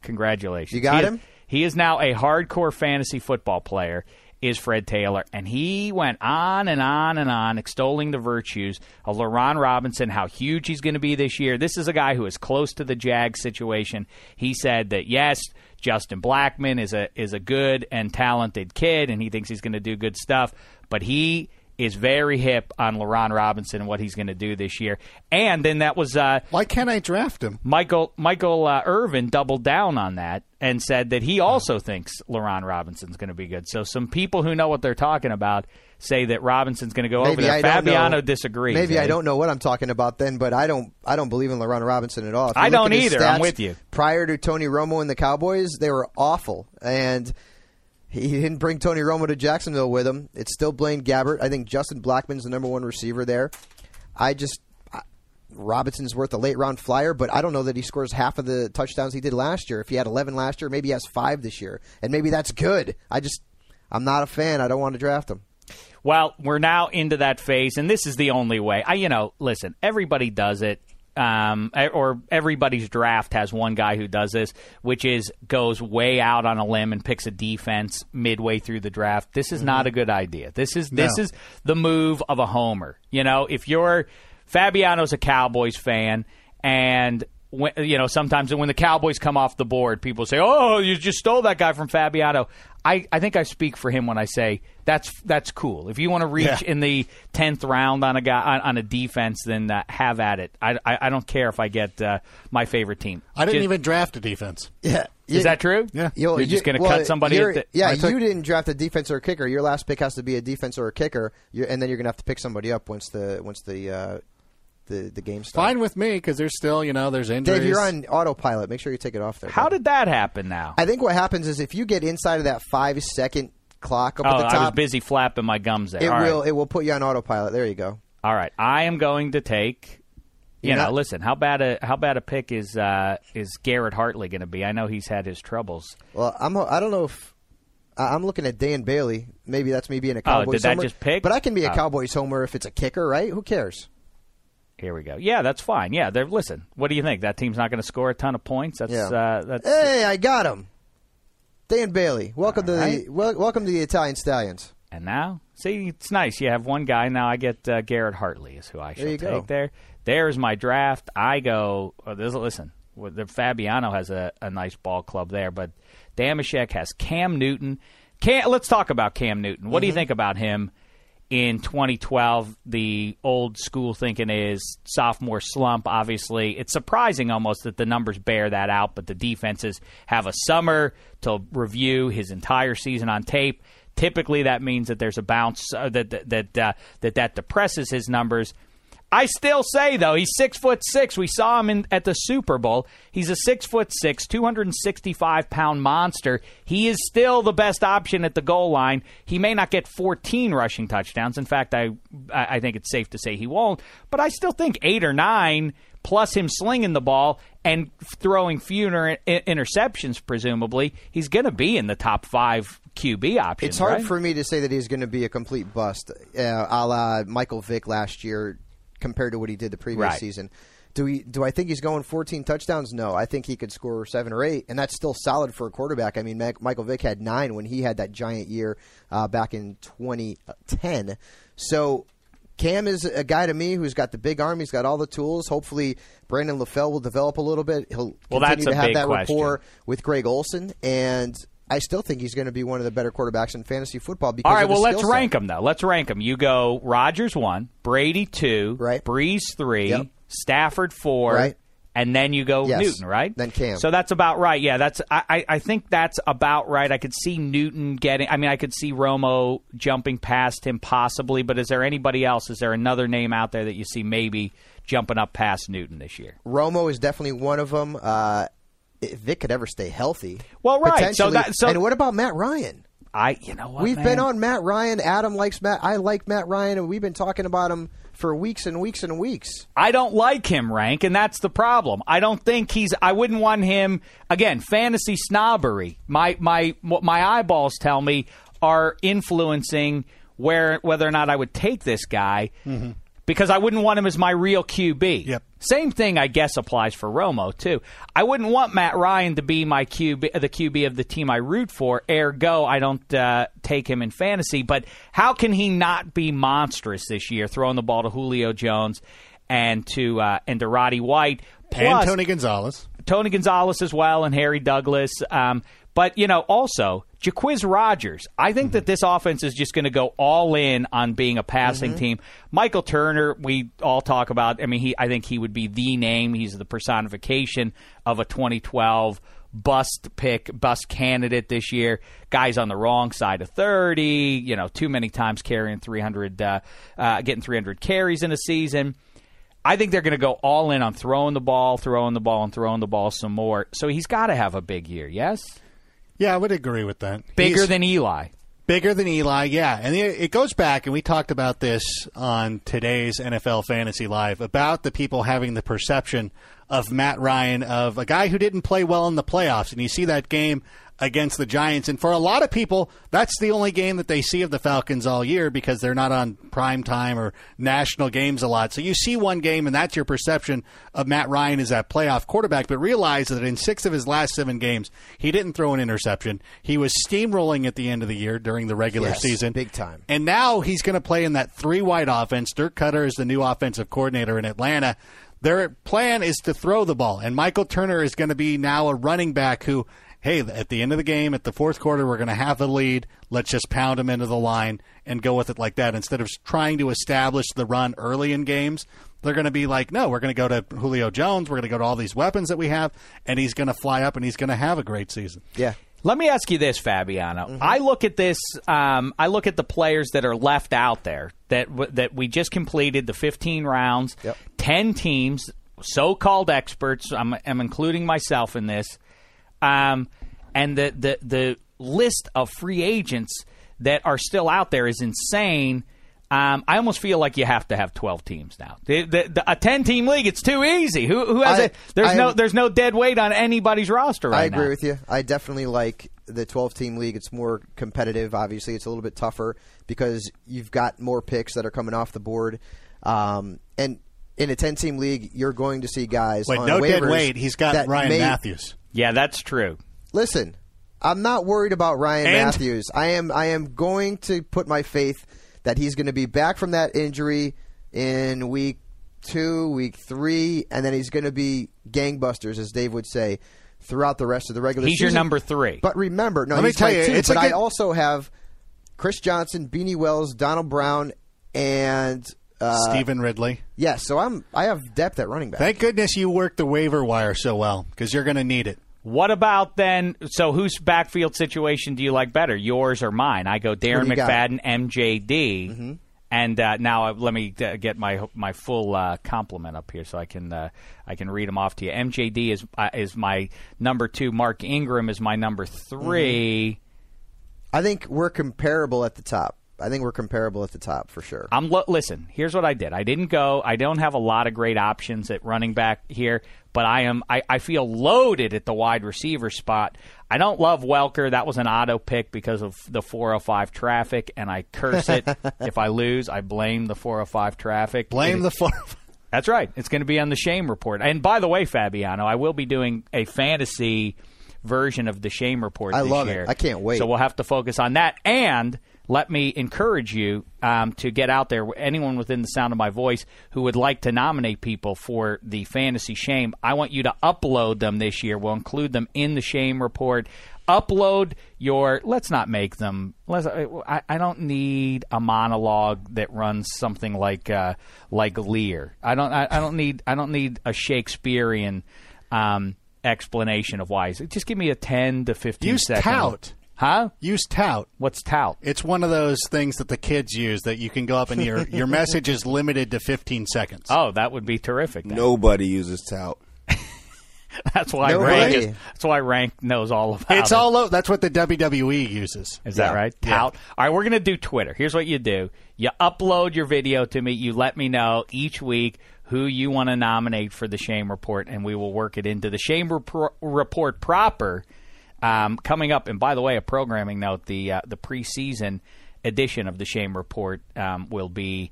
Congratulations. You got He is- him? He is now a hardcore fantasy football player, is Fred Taylor. And he went on and on and on extolling the virtues of Laurent Robinson, how huge he's going to be this year. This is a guy who is close to the Jag situation. He said that, yes, Justin Blackmon is a is a good and talented kid, and he thinks he's going to do good stuff. But he is very hip on Laurent Robinson and what he's going to do this year. And then that was uh, Why can't I draft him? Michael Michael uh, Irvin doubled down on that and said that he also thinks Laurent Robinson's going to be good. So some people who know what they're talking about say that Robinson's going to go over there. I Fabiano disagrees. Maybe I eh? don't know what I'm talking about then, but I don't. I don't believe in LaRon Robinson at all. I don't either. I'm with you. Prior to Tony Romo and the Cowboys, they were awful, and he didn't bring Tony Romo to Jacksonville with him. It's still Blaine Gabbert. I think Justin Blackmon's the number one receiver there. I just. Robinson's worth a late round flyer, but I don't know that he scores half of the touchdowns he did last year. If he had 11 last year, maybe he has five this year, and maybe that's good. I just, I'm not a fan. I don't want to draft him. Well, we're now into that phase, and this is the only way. I, you know, listen, everybody does it. Um, or everybody's draft has one guy who does this, which is goes way out on a limb and picks a defense midway through the draft. This is not a good idea. This is this No. is the move of a homer. You know, if you're Fabiano's a Cowboys fan, and when, you know sometimes when the Cowboys come off the board, people say, "Oh, you just stole that guy from Fabiano." I, I think I speak for him when I say that's that's cool. If you want to reach Yeah. in the tenth round on a guy on, on a defense, then uh, have at it. I, I I don't care if I get uh, my favorite team. I didn't Just- even draft a defense. Yeah, Is that true? Yeah. You're just going to cut somebody. At the, yeah, took- you didn't draft a defense or a kicker. Your last pick has to be a defense or a kicker, you're, and then you're going to have to pick somebody up once the once the uh, the the game starts. Fine with me because there's still, you know, there's injuries. Dave, you're on autopilot. Make sure you take it off there. how bud. did that happen? Now, I think what happens is if you get inside of that five second clock up oh, at the I was busy flapping my gums there. it All right. will it will put you on autopilot. There you go. All right, I am going to take. You You're know, not- listen. How bad a how bad a pick is uh, is Garrett Hartley going to be? I know he's had his troubles. Well, I'm I don't know if I- I'm looking at Dan Bailey. Maybe that's me being a Oh, did that homer. just pick? But I can be a Oh. Cowboys homer if it's a kicker, right? Who cares? Here we go. Yeah, that's fine. Yeah, they're listen. What do you think? That team's not going to score a ton of points. That's Yeah. uh, that's Hey, I got him. Dan Bailey. Welcome to All the wel- welcome to the Italian Stallions. And now, see, it's nice. You have one guy. Now I get uh, Garrett Hartley is who I you take go. there. There's my draft. I go. There's, listen, the Fabiano has a, a nice ball club there, but Dameshek has Cam Newton. Cam, let's talk about Cam Newton. What do you Mm-hmm. think about him in 2012? The old school thinking is sophomore slump. Obviously, it's surprising almost that the numbers bear that out, but the defenses have a summer to review his entire season on tape. Typically, that means that there's a bounce uh, that that that, uh, that that depresses his numbers. I still say though he's six foot six. We saw him in, at the Super Bowl. He's a six foot six, two hundred and sixty five pound monster. He is still the best option at the goal line. He may not get fourteen rushing touchdowns. In fact, I I think it's safe to say he won't. But I still think eight or nine plus him slinging the ball and throwing fewer interceptions, presumably, he's going to be in the top five QB options. It's hard right? for me to say that he's going to be a complete bust, uh, a la Michael Vick last year, compared to what he did the previous Right. season. Do we? Do I think he's going 14 touchdowns? No, I think he could score seven or eight, and that's still solid for a quarterback. I mean, Michael Vick had nine when he had that giant year uh, back in 2010. So. Cam is a guy to me who's got the big arm. He's got all the tools. Hopefully, Brandon LaFell will develop a little bit. He'll Well, continue to have that question. rapport with Greg Olsen, and I still think he's going to be one of the better quarterbacks in fantasy football. Because All right, well, let's set. rank them though. Let's rank them. You go Rodgers one, Brady two, Right. Brees three, Yep. Stafford four, Right. and then you go Yes. Newton, right? Then Cam. So that's about right. Yeah, that's I, I I think that's about right. I could see Newton getting. I mean, I could see Romo jumping past him possibly. But is there anybody else? Is there another name out there that you see maybe jumping up past Newton this year? Romo is definitely one of them. Uh, if Vick could ever stay healthy, Well, right. So that- so- and what about Matt Ryan? I you know what We've man? been on Matt Ryan. Adam likes Matt. I like Matt Ryan, and we've been talking about him for weeks and weeks and weeks. I don't like him, Rank, and that's the problem. I don't think he's. I wouldn't want him again. Fantasy snobbery. My my what my eyeballs tell me are influencing where whether or not I would take this guy mm-hmm. Because I wouldn't want him as my real QB. Yep. Same thing, I guess, applies for Romo too. I wouldn't want Matt Ryan to be my QB, the QB of the team I root for. Ergo, I don't uh, take him in fantasy. But how can he not be monstrous this year, throwing the ball to Julio Jones and to uh, and to Roddy White, plus and Tony Gonzalez. Tony Gonzalez as well, and Harry Douglas. Um, but you know, also Jacquizz Rodgers. I think that this offense is just going to go all in on being a passing team. Michael Turner, we all talk about. I mean, he. I think he would be the name. He's the personification of a 2012 bust pick, bust candidate this year. Guys on the wrong side of 30. You know, too many times carrying 300, uh, uh, getting 300 carries in a season. I think they're going to go all in on throwing the ball, throwing the ball, and throwing the ball some more. So he's got to have a big year. Yes, Yeah, I would agree with that. bigger He's- than Eli. Bigger than Eli, yeah. And it it goes back, and we talked about this on today's NFL Fantasy Live about the people having the perception of Matt Ryan of a guy who didn't play well in the playoffs. And you see that game against the Giants. And for a lot of people, that's the only game that they see of the Falcons all year because they're not on prime time or national games a lot. So you see one game, and that's your perception of Matt Ryan as that playoff quarterback. But realize that in six of his last seven games, he didn't throw an interception. He was steamrolling at the end of the year during the regular Yes, season. big time. And now he's going to play in that three wide offense. Dirk Koetter is the new offensive coordinator in Atlanta. Their plan is to throw the ball, and Michael Turner is going to be now a running back who, hey, at the end of the game, at the fourth quarter, we're going to have the lead. Let's just pound them into the line and go with it like that. Instead of trying to establish the run early in games, they're going to be like, no, we're going to go to Julio Jones. We're going to go to all these weapons that we have, and he's going to fly up and he's going to have a great season. Yeah. Let me ask you this, Fabiano. Mm-hmm. I look at this. Um, I look at the players that are left out there that w- that we just completed the 15 rounds, Yep. 10 teams, so-called experts. I'm, I'm including myself in this, um, and the, the the list of free agents that are still out there is insane. Um, I almost feel like you have to have 12 teams now. The, the, the, a 10 team league, it's too easy. Who, who has I- it? There's I no am- there's no dead weight on anybody's roster right I agree now. with you. I definitely like the 12 team league. It's more competitive. Obviously, it's a little bit tougher because you've got more picks that are coming off the board. Um, and in a 10 team league, you're going to see guys Wait, on no dead weight. He's got Ryan may- Mathews. Yeah, that's true. Listen, I'm not worried about Ryan And- Mathews. I am. I am going to put my faith that he's going to be back from that injury in week two, week three, and then he's going to be gangbusters, as Dave would say, throughout the rest of the regular He's season. He's your number three. But remember, no, Let me tell my you, two, it's a but I good- also have Chris Johnson, Beanie Wells, Donald Brown, and uh, Stevan Ridley. Yes, so I'm. I have depth at running back. Thank goodness you worked the waiver wire so well because you're going to need it. What about then? So, whose backfield situation do you like better, yours or mine? I go Darren you got? McFadden, MJD, and uh, now uh, let me uh, get my my full uh, compliment up here so I can uh, I can read them off to you. MJD is uh, is my number two. Mark Ingram is my number 3 I think we're comparable at the top. I think we're comparable at the top for sure. I'm lo- listen. Here's what I did. I didn't go. I don't have a lot of great options at running back here, but I am. I, I feel loaded at the wide receiver spot. I don't love Welker. That was an auto pick because of the 405 traffic, and I curse it. if I lose, I blame the 405 traffic. Blame It- the four. Oh that's right. It's going to be on the Shame Report. And by the way, Fabiano, I will be doing a fantasy version of the Shame Report. I this love it. I can't wait. So we'll have to focus on that. And let me encourage you um, to get out there. Anyone within the sound of my voice who would like to nominate people for the fantasy Shame, I want you to upload them this year. We'll include them in the Shame Report. Upload your. Let's not make them. Let's, I, I don't need a monologue that runs something like uh, like Lear. I don't. I, I don't need. I don't need a Shakespearean um, explanation of why. Just give me a ten to fifteen Use second. tout. Huh? Use tout. What's tout? It's one of those things that the kids use that you can go up and your your message is limited to 15 seconds. Oh, that would be terrific. then. Nobody uses tout. That's why No rank. way. Is, that's why rank knows all about. it's it. all o- that's what the WWE uses. Is that right? Tout. All right, we're going to do Twitter. Here's what you do you upload your video to me. You let me know each week who you want to nominate for the Shame Report, and we will work it into the Shame Repro- Report proper. Um, coming up, and by the way, a programming note: the uh, the preseason edition of the Shame Report um, will be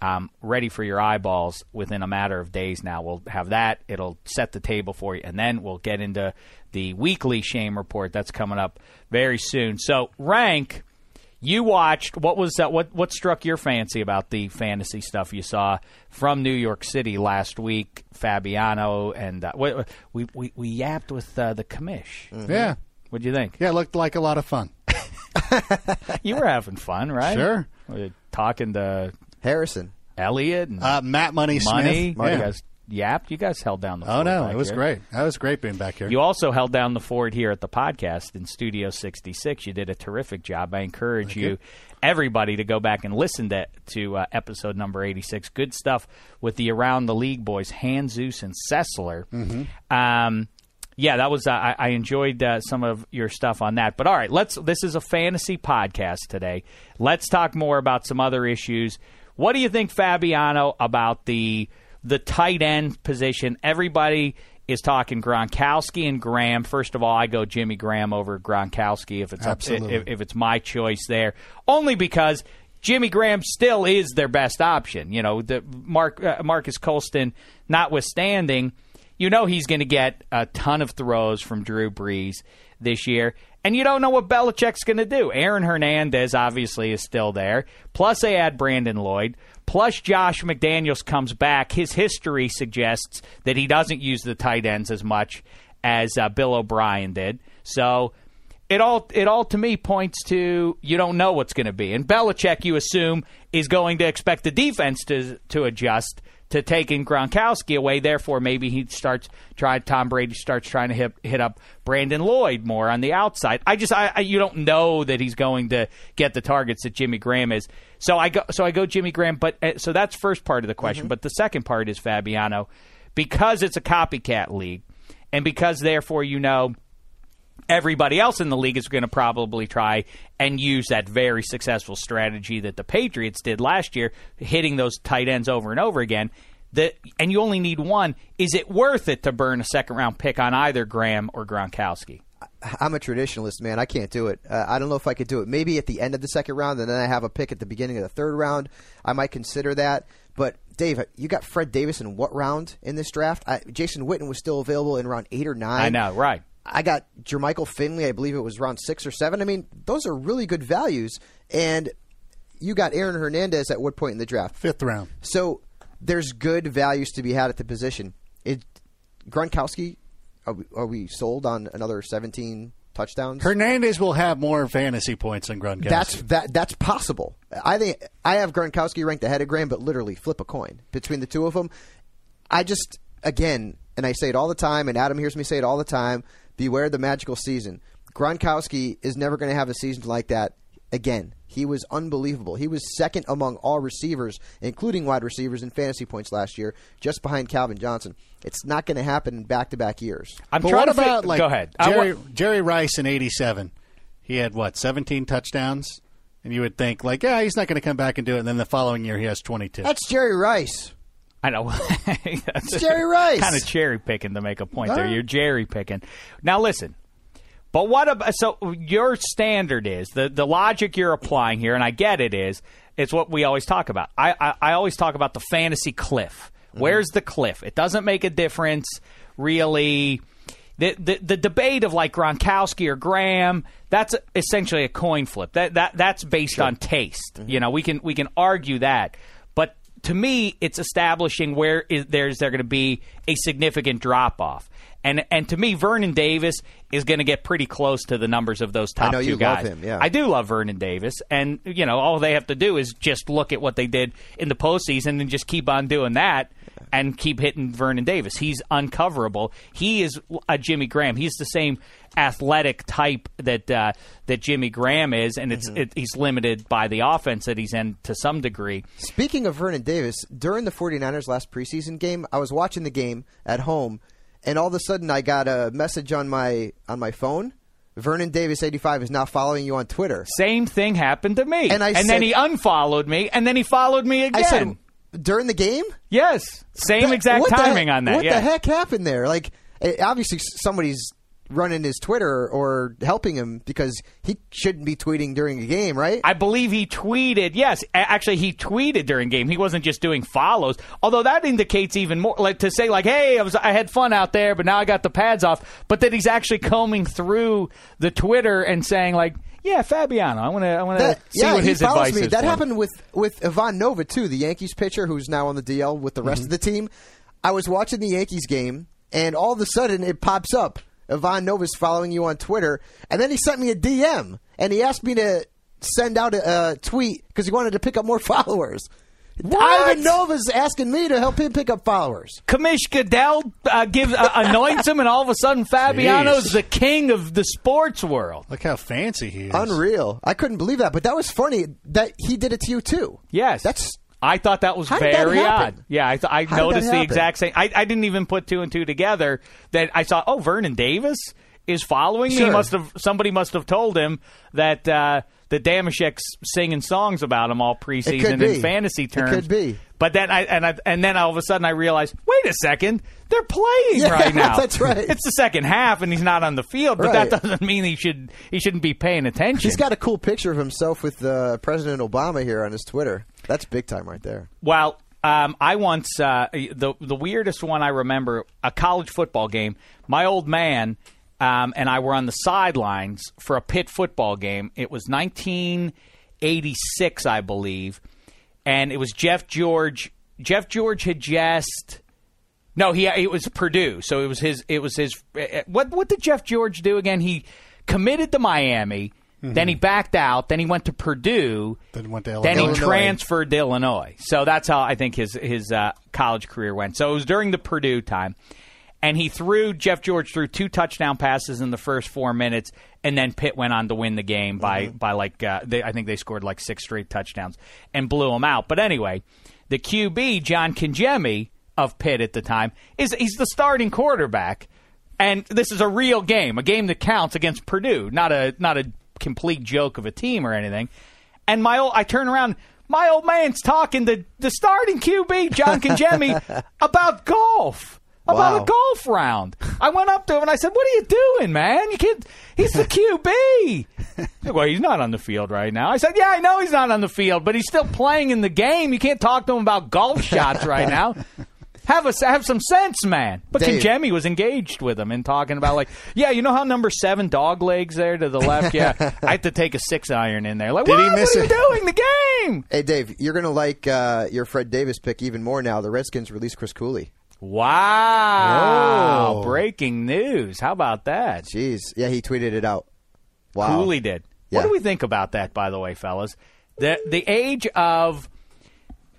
um, ready for your eyeballs within a matter of days. Now we'll have that; it'll set the table for you, and then we'll get into the weekly Shame Report that's coming up very soon. So, rank. You watched what was that? What what struck your fancy about the fantasy stuff you saw from New York City last week? Fabiano and uh, we, we we yapped with uh, the commish. Yeah. What'd you think? Yeah, it looked like a lot of fun. you were having fun, right? Sure. We were talking to Harrison. Elliot and Uh, Matt Money Money. Smith. You Yeah. guys yapped. You guys held down the Oh fort no, back it was here. great. That was great being back here. You also held down the fort here at the podcast in Studio 66. You did a terrific job. I encourage you, everybody, to go back and listen to, to uh, episode number 86. Good stuff with the Around the League boys, Hanzus and Sessler. Um, yeah, that was. Uh, I, I enjoyed uh, some of your stuff on that. But all right, let's. This is a fantasy podcast today. Let's talk more about some other issues. What do you think, Fabiano, about the the tight end position? Everybody is talking Gronkowski and Graham. First of all, I go Jimmy Graham over Gronkowski if it's up, if, if it's my choice there. Only because Jimmy Graham still is their best option. You know, the Mark uh, Marques Colston notwithstanding, you know he's going to get a ton of throws from Drew Brees this year. And you don't know what Belichick's going to do. Aaron Hernandez obviously is still there. Plus, they add Brandon Lloyd. Plus, Josh McDaniels comes back. His history suggests that he doesn't use the tight ends as much as uh, Bill O'Brien did. So it all it all to me points to you don't know what's going to be. And Belichick, you assume, is going to expect the defense to to adjust to taking Gronkowski away. Therefore, maybe he starts try Tom Brady starts trying to hit hit up Brandon Lloyd more on the outside. I just I, I you don't know that he's going to get the targets that Jimmy Graham is. So I go so I go Jimmy Graham. But uh, so that's first part of the question. But the second part is Fabiano because it's a copycat league, and because therefore you know everybody else in the league is going to probably try and use that very successful strategy that the Patriots did last year, hitting those tight ends over and over again. The, and you only need one. Is it worth it to burn a second round pick on either Graham or Gronkowski? I'm a traditionalist, man. I can't do it. Uh, I don't know if I could do it. Maybe at the end of the second round, and then I have a pick at the beginning of the third round. I might consider that. But Dave, you got Fred Davis in what round in this draft? I, Jason Witten was still available in round eight or nine. I know, right? I got Jermichael Finley. I believe it was round six or seven. I mean, those are really good values. And you got Aaron Hernandez at what point in the draft? Fifth round. So there's good values to be had at the position. It Gronkowski, are we, are we sold on another 17 touchdowns? Hernandez will have more fantasy points than Gronkowski. That's that. That's possible. I think I have Gronkowski ranked ahead of Graham, but literally flip a coin between the two of them. I just again, and I say it all the time, and Adam hears me say it all the time. Beware the magical season. Gronkowski is never going to have a season like that again. He was unbelievable. He was second among all receivers, including wide receivers, in fantasy points last year, just behind Calvin Johnson. It's not going to happen in back-to-back years. I'm But trying what to fi- about like go ahead. Jerry, wa- Jerry Rice in '87? He had what 17 touchdowns, and you would think like, yeah, he's not going to come back and do it. And then the following year, he has 22. That's Jerry Rice. I know. That's Jerry Rice. Kind of cherry picking to make a point there. You're cherry picking. Now listen. But what about so your standard is the the logic you're applying here, and I get it is it's what we always talk about. I I, I always talk about the fantasy cliff. Mm-hmm. Where's the cliff? It doesn't make a difference really. The, the the debate of like Gronkowski or Graham that's essentially a coin flip. That that that's based on taste. Mm-hmm. You know, we can we can argue that, to me, it's establishing where is there's there going to be a significant drop off. And and to me, Vernon Davis is going to get pretty close to the numbers of those top know two you love guys. him, yeah. I do love Vernon Davis, and you know all they have to do is just look at what they did in the postseason and just keep on doing that and keep hitting Vernon Davis. He's uncoverable. He is a Jimmy Graham. He's the same athletic type that uh, that Jimmy Graham is, and it's it, he's limited by the offense that he's in to some degree. Speaking of Vernon Davis, during the 49ers last preseason game, I was watching the game at home, and all of a sudden I got a message on my on my phone. Vernon Davis 85 is now following you on Twitter. Same thing happened to me, And I then said- he unfollowed me, and then he followed me again. I said during the game? yes, same That- exact what the timing on that. What yeah. the heck happened there? Like, eh, obviously somebody's running his Twitter or helping him because he shouldn't be tweeting during a game, right? I believe he tweeted. Yes, actually, he tweeted during game. He wasn't just doing follows. Although that indicates even more, like to say, like, "Hey, I was, I had fun out there, but now I got the pads off." But that he's actually combing through the Twitter and saying, like, "Yeah, Fabiano, I want to, I want to see yeah, what his advice me. is." That happened with with Ivan Nova too, the Yankees pitcher who's now on the DL with the rest Mm-hmm. of the team. I was watching the Yankees game, and all of a sudden it pops up. Ivan Nova's following you on Twitter, and then he sent me a DM and he asked me to send out a, a tweet because he wanted to pick up more followers. What? Ivan Nova's asking me to help him pick up followers. Commish Goodell uh, gives uh, anoints him, and all of a sudden Fabiano's Jeez. the king of the sports world. Look how fancy he is. Unreal. I couldn't believe that, but that was funny that he did it to you too. Yes, That's I thought that was How did that very odd. Yeah, I, th- I noticed the exact same. I, I didn't even put two and two together. That I saw. Oh, Vernon Davis is following me. He must have. Somebody must have told him that uh, that Dameshek's singing songs about him all preseason in fantasy It terms. could be. But then I and I and then all of a sudden I realized, wait a second, they're playing Yeah, right now. that's right. It's the second half, and he's not on the field. But Right. that doesn't mean he should he shouldn't be paying attention. he's got a cool picture of himself with uh, President Obama here on his Twitter. That's big time right there. Well, um, I once uh, the the weirdest one I remember a college football game. My old man um, and I were on the sidelines for a Pitt football game. It was 1986, I believe, and it was Jeff George. Jeff George had just. No, he it was Purdue, so it was his. It was his. uh, What what did Jeff George do again? He committed to Miami, then he backed out, then he went to Purdue, Then went to Illinois. then he transferred to Illinois. So that's how I think his his uh, college career went. So it was during the Purdue time, and he threw Jeff George threw two touchdown passes in the first four minutes, and then Pitt went on to win the game by by like uh, they, I think they scored like six straight touchdowns and blew him out. But anyway, the QB John Congemi of Pitt at the time is he's the starting quarterback. And this is a real game, a game that counts against Purdue, not a not a complete joke of a team or anything. And my old, I turn around, my old man's talking to the starting QB, John Congemi, about golf. About Wow. a golf round. I went up to him and I said, What are you doing, man? You can't he's the QB. well, he's not on the field right now. I said, Yeah, I know he's not on the field, but he's still playing in the game. You can't talk to him about golf shots right now. Have a have some sense, man. But Dave. Congemi was engaged with him and talking about like, yeah, you know how number seven dog legs there to the left. Yeah, I have to take a six iron in there. Like, Did what, he miss what are it? you doing? The game. Hey, Dave, you're going to like uh, your Fred Davis pick even more now. The Redskins released Chris Cooley. Wow! Oh. Breaking news. How about that? Jeez. Yeah, he tweeted it out. Wow. Cooley did. What do we think about that, by the way, fellas? The the age of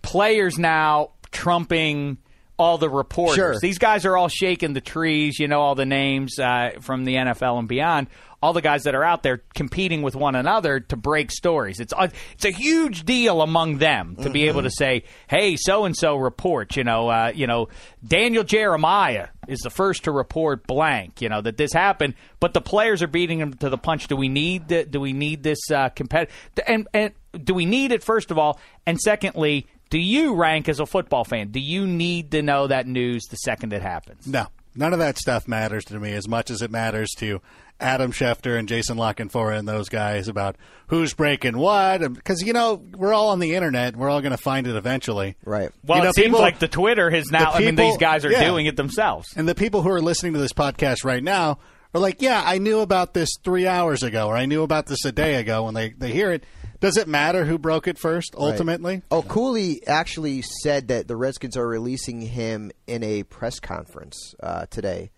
players now trumping all the reporters. Sure. These guys are all shaking the trees. You know all the names uh, from the NFL and beyond. All the guys that are out there competing with one another to break stories. It's a, it's a huge deal among them to be able to say, "Hey, so and so report." You know, uh, you know, Daniel Jeremiah is the first to report blank. You know that this happened, but the players are beating them to the punch. Do we need the, Do we need this uh, competitive? And and do we need it first of all? And secondly, do you rank as a football fan? Do you need to know that news the second it happens? No, none of that stuff matters to me as much as it matters to Adam Schefter and Jason La Canfora and those guys about who's breaking what. Because, you know, we're all on the internet. We're all going to find it eventually. Right. Well, You know, it seems people- like the Twitter has now. the I mean, these guys are yeah. doing it themselves. And the people who are listening to this podcast right now are like, yeah, I knew about this three hours ago, or I knew about this a day ago. When they, they hear it, does it matter who broke it first, ultimately? Oh, Cooley actually said that the Redskins are releasing him in a press conference uh, today,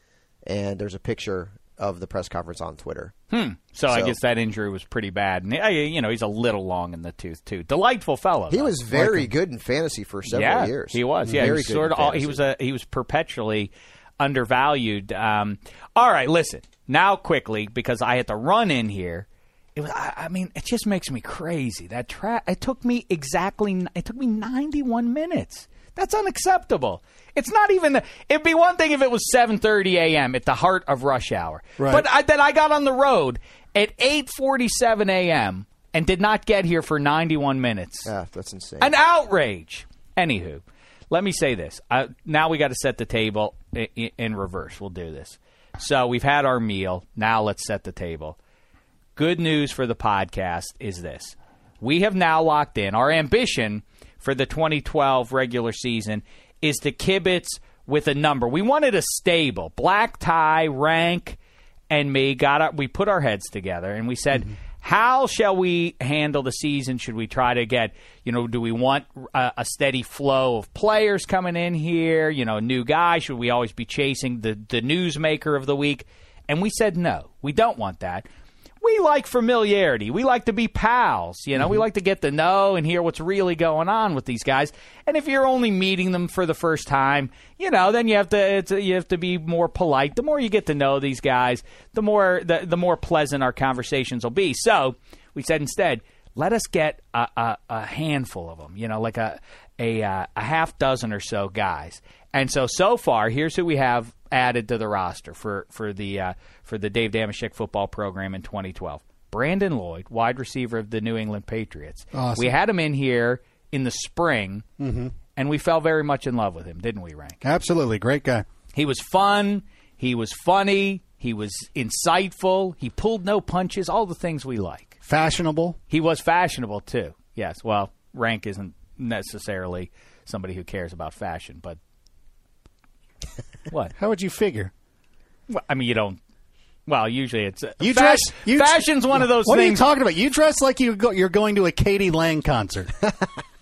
and there's a picture of the press conference on Twitter. So, I guess that injury was pretty bad. And uh, you know, he's a little long in the tooth too. Delightful fellow. He though. was very good in fantasy for several yeah, years. He was. Yeah, very he was good sort of. all- He was a. He was perpetually undervalued. Um, all right, listen now quickly because I had to run in here. It was, I, I mean, it just makes me crazy. That tra- It took me exactly. It took me ninety-one minutes. That's unacceptable. It's not even. The, it'd be one thing if it was seven thirty a.m. at the heart of rush hour. Right. But I, that I got on the road at eight forty-seven a.m. and did not get here for ninety-one minutes. Yeah, that's insane. An outrage. Anywho, let me say this. Uh, now we got to set the table in, in reverse. We'll do this. So we've had our meal. Now let's set the table. Good news for the podcast is this. We have now locked in. Our ambition for the 2012 regular season is to kibitz with a number. We wanted a stable. Black tie, rank, and me got our, we put our heads together and we said, mm-hmm. how shall we handle the season? Should we try to get, you know, do we want a, a steady flow of players coming in here? You know, new guy? Should we always be chasing the the newsmaker of the week? And we said no, we don't want that. We like familiarity. We like to be pals. You know, we mm-hmm. like to get to know and hear what's really going on with these guys. And if you're only meeting them for the first time, you know, then you have to it's, you have to be more polite. The more you get to know these guys, the more the, the more pleasant our conversations will be. So we said instead, let us get a, a, a handful of them. You know, like a a uh, a half dozen or so guys. And so so far, here's who we have added to the roster for for the uh, for the Dave Dameshek football program in 2012. Brandon Lloyd, wide receiver of the New England Patriots. Awesome. We had him in here in the spring, and we fell very much in love with him, didn't we, Rank? Absolutely, great guy. He was fun. He was funny. He was insightful. He pulled no punches. All the things we like. Fashionable. He was fashionable too. Yes. Well, Rank isn't necessarily somebody who cares about fashion, but what? How would you figure? Well, I mean, you don't. Well, usually it's uh, You fa- dress. You fashion's one of those What things. are you talking about? You dress like you go, you're going to a k.d. lang concert.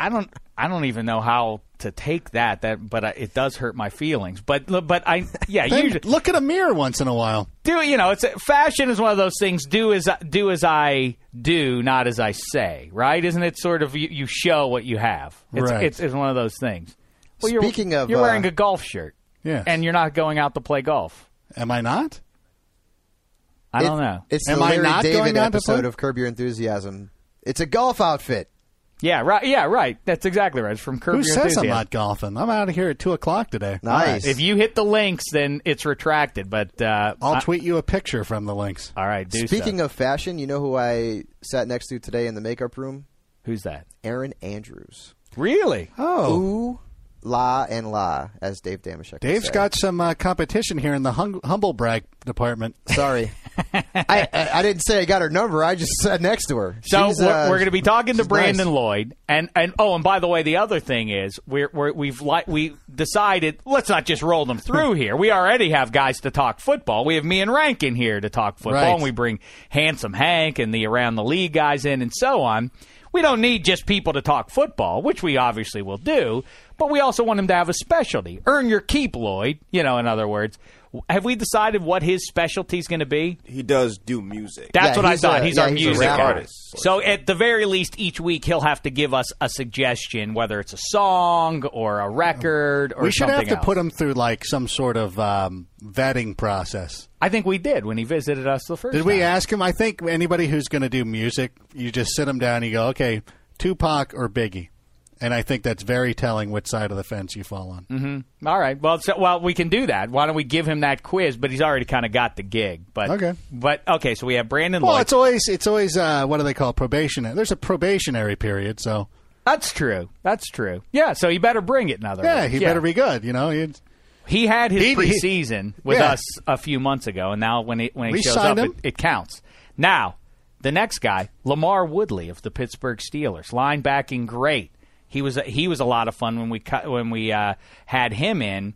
I don't. I don't even know how to take that. That, but uh, it does hurt my feelings. But but I yeah. Then usually look at a mirror once in a while. do you know it's fashion is one of those things do as do as i do not as i say right isn't it sort of you, you show what you have it's, Right. it's, it's one of those things well, you're, Speaking of, you're uh, wearing a golf shirt Yes. and you're not going out to play golf Am I not? i don't know It's Am the I Larry not David going on to episode play? of Curb Your Enthusiasm. It's a golf outfit. Yeah right yeah right that's exactly right it's from Curb Who Your says I'm Enthusiasm. not golfing? I'm out of here at two o'clock today. Nice. if you hit the links then it's retracted but uh, I'll I- tweet you a picture from the links. all right do Speaking so. of fashion, you know who I sat next to today in the makeup room? who's that Erin Andrews. really Oh, Ooh, la, and la, as Dave Dameshek would Dave's say. got some uh, competition here in the hung- humble brag department. Sorry. I, I I didn't say I got her number. I just sat next to her. So She's, we're, uh, we're going to be talking to Brandon nice. Lloyd, and and oh, and by the way, the other thing is we're, we're we've li- we decided let's not just roll them through here. We already have guys to talk football. We have me and Rankin here to talk football, Right. and we bring handsome Hank and the around the league guys in, and so on. We don't need just people to talk football, which we obviously will do, but we also want him to have a specialty. Earn your keep, Lloyd. You know, in other words, have we decided what his specialty is going to be? He does do music. That's Yeah, what I thought. a- he's yeah, our he's music rapper. artist. So at the very least, each week he'll have to give us a suggestion, whether it's a song or a record or we should have to else. put him through like some sort of um, vetting process. I think we did when he visited us the first. Did we ask him? I think anybody who's going to do music, you just sit him down and you go, okay, Tupac or Biggie. And I think that's very telling which side of the fence you fall on. Mm-hmm. All right. Well, so, well, we can do that. Why don't we give him that quiz? But he's already kind of got the gig. But Okay. But okay. So we have Brandon Well, Lloyd. it's always it's always uh, what do they call probation? There's a probationary period, so That's true. That's true. Yeah. So he better bring it. In other yeah, words. he better be good. You know, He'd- He had his He- he- preseason with Yeah. us a few months ago, and now when he when he We shows up, it, it counts. Now, the next guy, LaMarr Woodley of the Pittsburgh Steelers, linebacking great. He was a, he was a lot of fun when we cut when we uh, had him in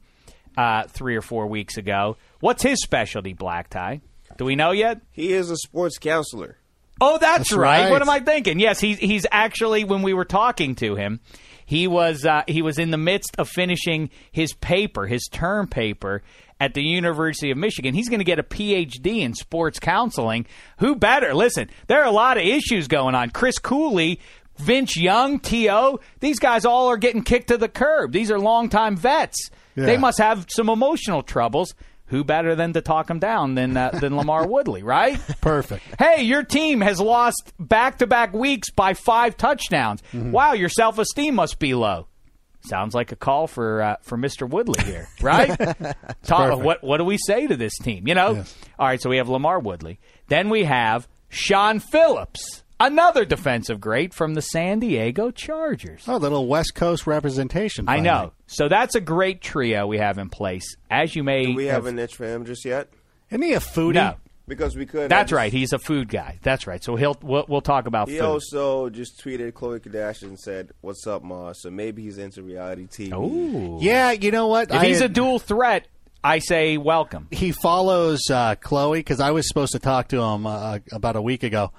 uh, three or four weeks ago. What's his specialty, Black Tie? Do we know yet? He is a sports counselor. Oh, that's, That's right. right. What am I thinking? Yes, he's he's actually when we were talking to him, he was uh, he was in the midst of finishing his paper, his term paper at the University of Michigan. He's going to get a PhD in sports counseling. Who better? Listen, there are a lot of issues going on. Chris Cooley. Vince Young, T.O., these guys all are getting kicked to the curb. These are longtime vets. They must have some emotional troubles. Who better than to talk them down than uh, than LaMarr Woodley, right? perfect. Hey, your team has lost back to back weeks by five touchdowns. Wow, your self esteem must be low. Sounds like a call for uh, for Mr. Woodley here, right? Talk, what what do we say to this team? You know. Yes. All right, so we have LaMarr Woodley. Then we have Shaun Phillips, another defensive great from the San Diego Chargers. Oh, the little West Coast representation. I finally. know. So that's a great trio we have in place. As you may Do we have have- a niche for him just yet? Isn't he a foodie? no. Because we could. That's just- right. He's a food guy. That's right. So he'll we'll, we'll talk about He food. also just tweeted Khloe Kardashian and said, "What's up, Ma?" So maybe he's into reality TV. Ooh. Yeah, you know what? If I he's a dual threat, I say welcome. he follows uh, Khloe because I was supposed to talk to him uh, about a week ago.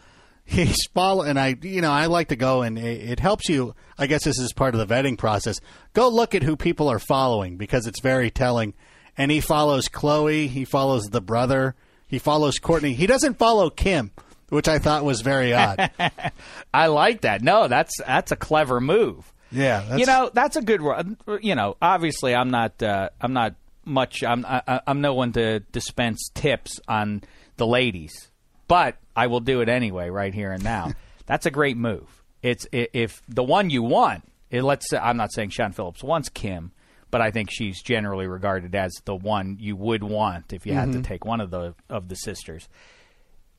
He's follow, and I, you know, I like to go and it, it helps you. I guess this is part of the vetting process. Go look at who people are following because it's very telling. and he follows Khloe. He follows the brother. He follows Kourtney. He doesn't follow Kim, which I thought was very odd. I like that. No, that's that's a clever move. yeah, that's, you know, that's a good. You know, obviously, I'm not. Uh, I'm not much. I'm. I, I'm no one to dispense tips on the ladies, but I will do it anyway, right here and now. that's a great move. It's if the one you want. It, let's. Say, I'm not saying Shaun Phillips wants Kim, but I think she's generally regarded as the one you would want if you had to mm-hmm. take one of the of the sisters.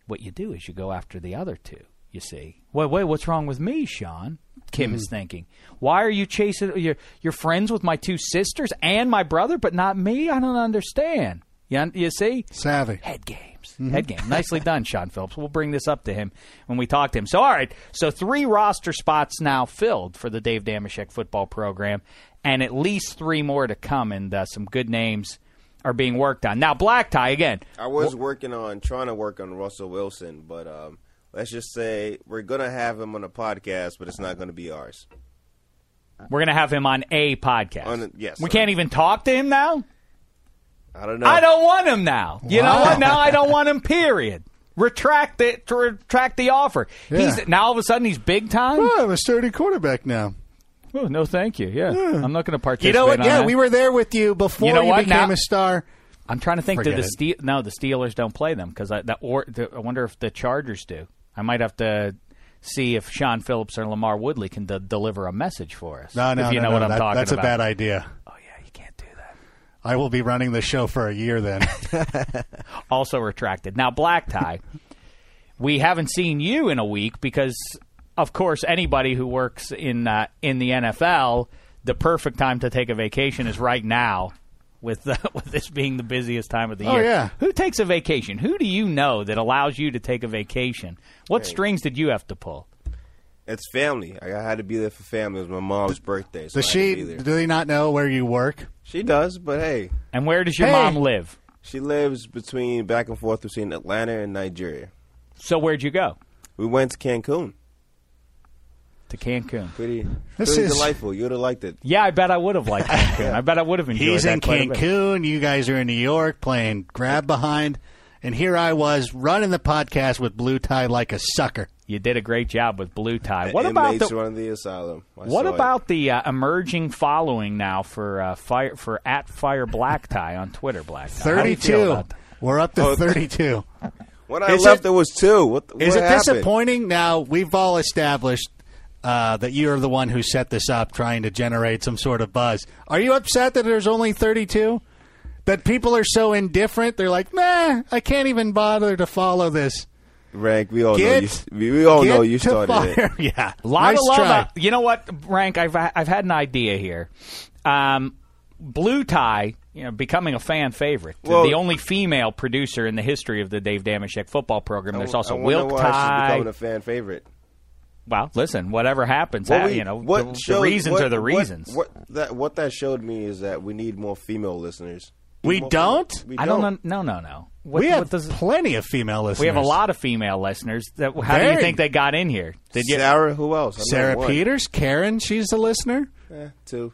What you do is you go after the other two. You see, wait, wait, what's wrong with me, Sean? Kim is mm-hmm. thinking. Why are you chasing? You're you're friends with my two sisters and my brother, but not me. I don't understand. You, you see, savvy. head games. Head game. Nicely done, Shaun Phillips. We'll bring this up to him when we talk to him. So, all right. So, three roster spots now filled for the Dave Dameshek football program, and at least three more to come, and uh, some good names are being worked on. Now, Black Tie, again. I was working on trying to work on Russell Wilson, but um, let's just say we're gonna have him on a podcast, but it's not gonna be ours. We're going to have him on a podcast. On the- yes, We on can't even talk to him now? I don't know. I don't want him now. You know what? Now I don't want him, period. Retract it, to retract the offer. Yeah. He's Now all of a sudden he's big time? Oh, I'm a sturdy quarterback now. Oh, no, thank you. Yeah. I'm not going to participate You know what? Yeah, that. we were there with you before You know what? became Now- a star. I'm trying to think. Do the it. Steel? No, the Steelers don't play them because I that or the, I wonder if the Chargers do. I might have to see if Shaun Phillips or LaMarr Woodley can de- deliver a message for us. No, no, if you no, know no, what I'm that- talking That's about. a bad idea. Oh yeah, you can't do that. I will be running the show for a year then. also retracted. Now, Black Tie, we haven't seen you in a week because, of course, anybody who works in uh, in the NFL, the perfect time to take a vacation is right now. With uh, with this being the busiest time of the Oh, year, yeah. who takes a vacation? Who do you know that allows you to take a vacation? What strings did you have to pull? It's family. I had to be there for family. It was my mom's birthday. So Does I had she? to be there. Do they not know where you work? She does, but hey, And where does your Hey. mom live? she lives between back and forth between Atlanta and Nigeria. So where'd you go? We went to Cancun. To Cancun. Pretty, This pretty is- delightful. You would have liked it. Yeah, I bet I would have liked Cancun. I bet I would have enjoyed He's that in quite a bit. Cancun. You guys are in New York playing grab behind, and here I was running the podcast with blue tie like a sucker. You did a great job with Blue Tie. What about the running the asylum? I What saw it. about the uh, emerging following now for uh, fire for at Fire Black Tie on Twitter? Black Tie. How do you feel Thirty-two. We're up to Oh, thirty-two. When I Is left, it- there was two. What, what Is it happened? disappointing? Now we've all established uh, that you're the one who set this up, trying to generate some sort of buzz. Are you upset that there's only 32? That people are so indifferent? They're like, nah, I can't even bother to follow this. Rank, we all Get- know you. We, we all know you to started it. yeah, A lot nice of love. try. out- You know what, Rank? I've I've had an idea here. Um, Blue Tie, you know, becoming a fan favorite. Well- the only female producer in the history of the Dave Dameshek football program. There's also wonder Wilk why she's Tie. becoming a fan favorite. Well, listen, whatever happens, What ha- we- you know, what the, the reasons what- are the what- reasons. What, that what that showed me is that we need more female listeners. We don't? female- We I don't know. No, no, no. What, we have what does, plenty of female listeners. we have a lot of female listeners. That, how do you think they got in here? Did you? Sarah, who else? I Sarah. Peters, Karen, she's a listener. Eh, two.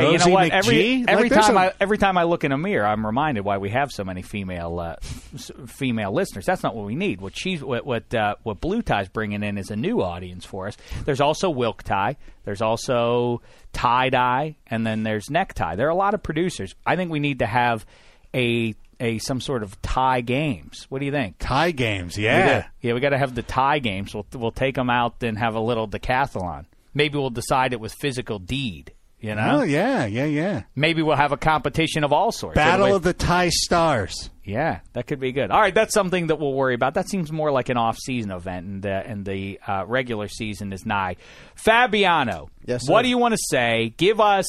Hey, you know what? McGee? Every every there's time a- I every time I look in a mirror, I'm reminded why we have so many female uh, s- female listeners. That's not what we need. What she's what what uh, what Blue Tie's bringing in is a new audience for us. There's also Wilk Tie. There's also Tie Dye, and then there's Necktie. There are a lot of producers. I think we need to have a a some sort of tie games. What do you think? Tie games, We yeah. got- yeah, we got to have the tie games. We'll we'll take them out and have a little decathlon. Maybe we'll decide it with physical deed. You know, Oh, yeah, yeah, yeah. maybe we'll have a competition of all sorts. Battle It'll of the Tie Stars. yeah, that could be good. All right, that's something that we'll worry about. That seems more like an off-season event, and uh, and the uh, regular season is nigh. Fabiano, Yes, sir. what do you want to say? Give us.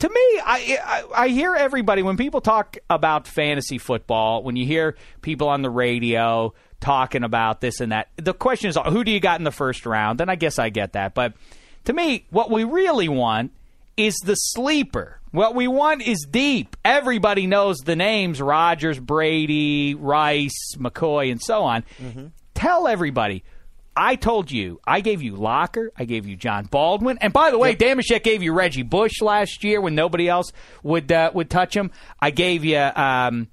To me, I, I I hear everybody when people talk about fantasy football. When you hear people on the radio talking about this and that, the question is, who do you got in the first round? And I guess I get that, but to me, what we really want is the sleeper. What we want is deep. Everybody knows the names Rodgers, Brady, Rice, McCoy, and so on. Tell everybody. I told you, I gave you Locker, I gave you Jon Baldwin, and by the way, Dameshek gave you Reggie Bush last year when nobody else would uh, would touch him. I gave you, um,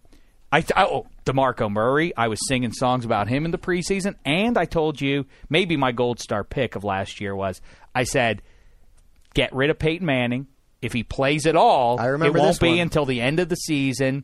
I oh DeMarco Murray. I was singing songs about him in the preseason, and I told you maybe my gold star pick of last year was I said, get rid of Peyton Manning. If he plays at all, I remember it won't be one. until the end of the season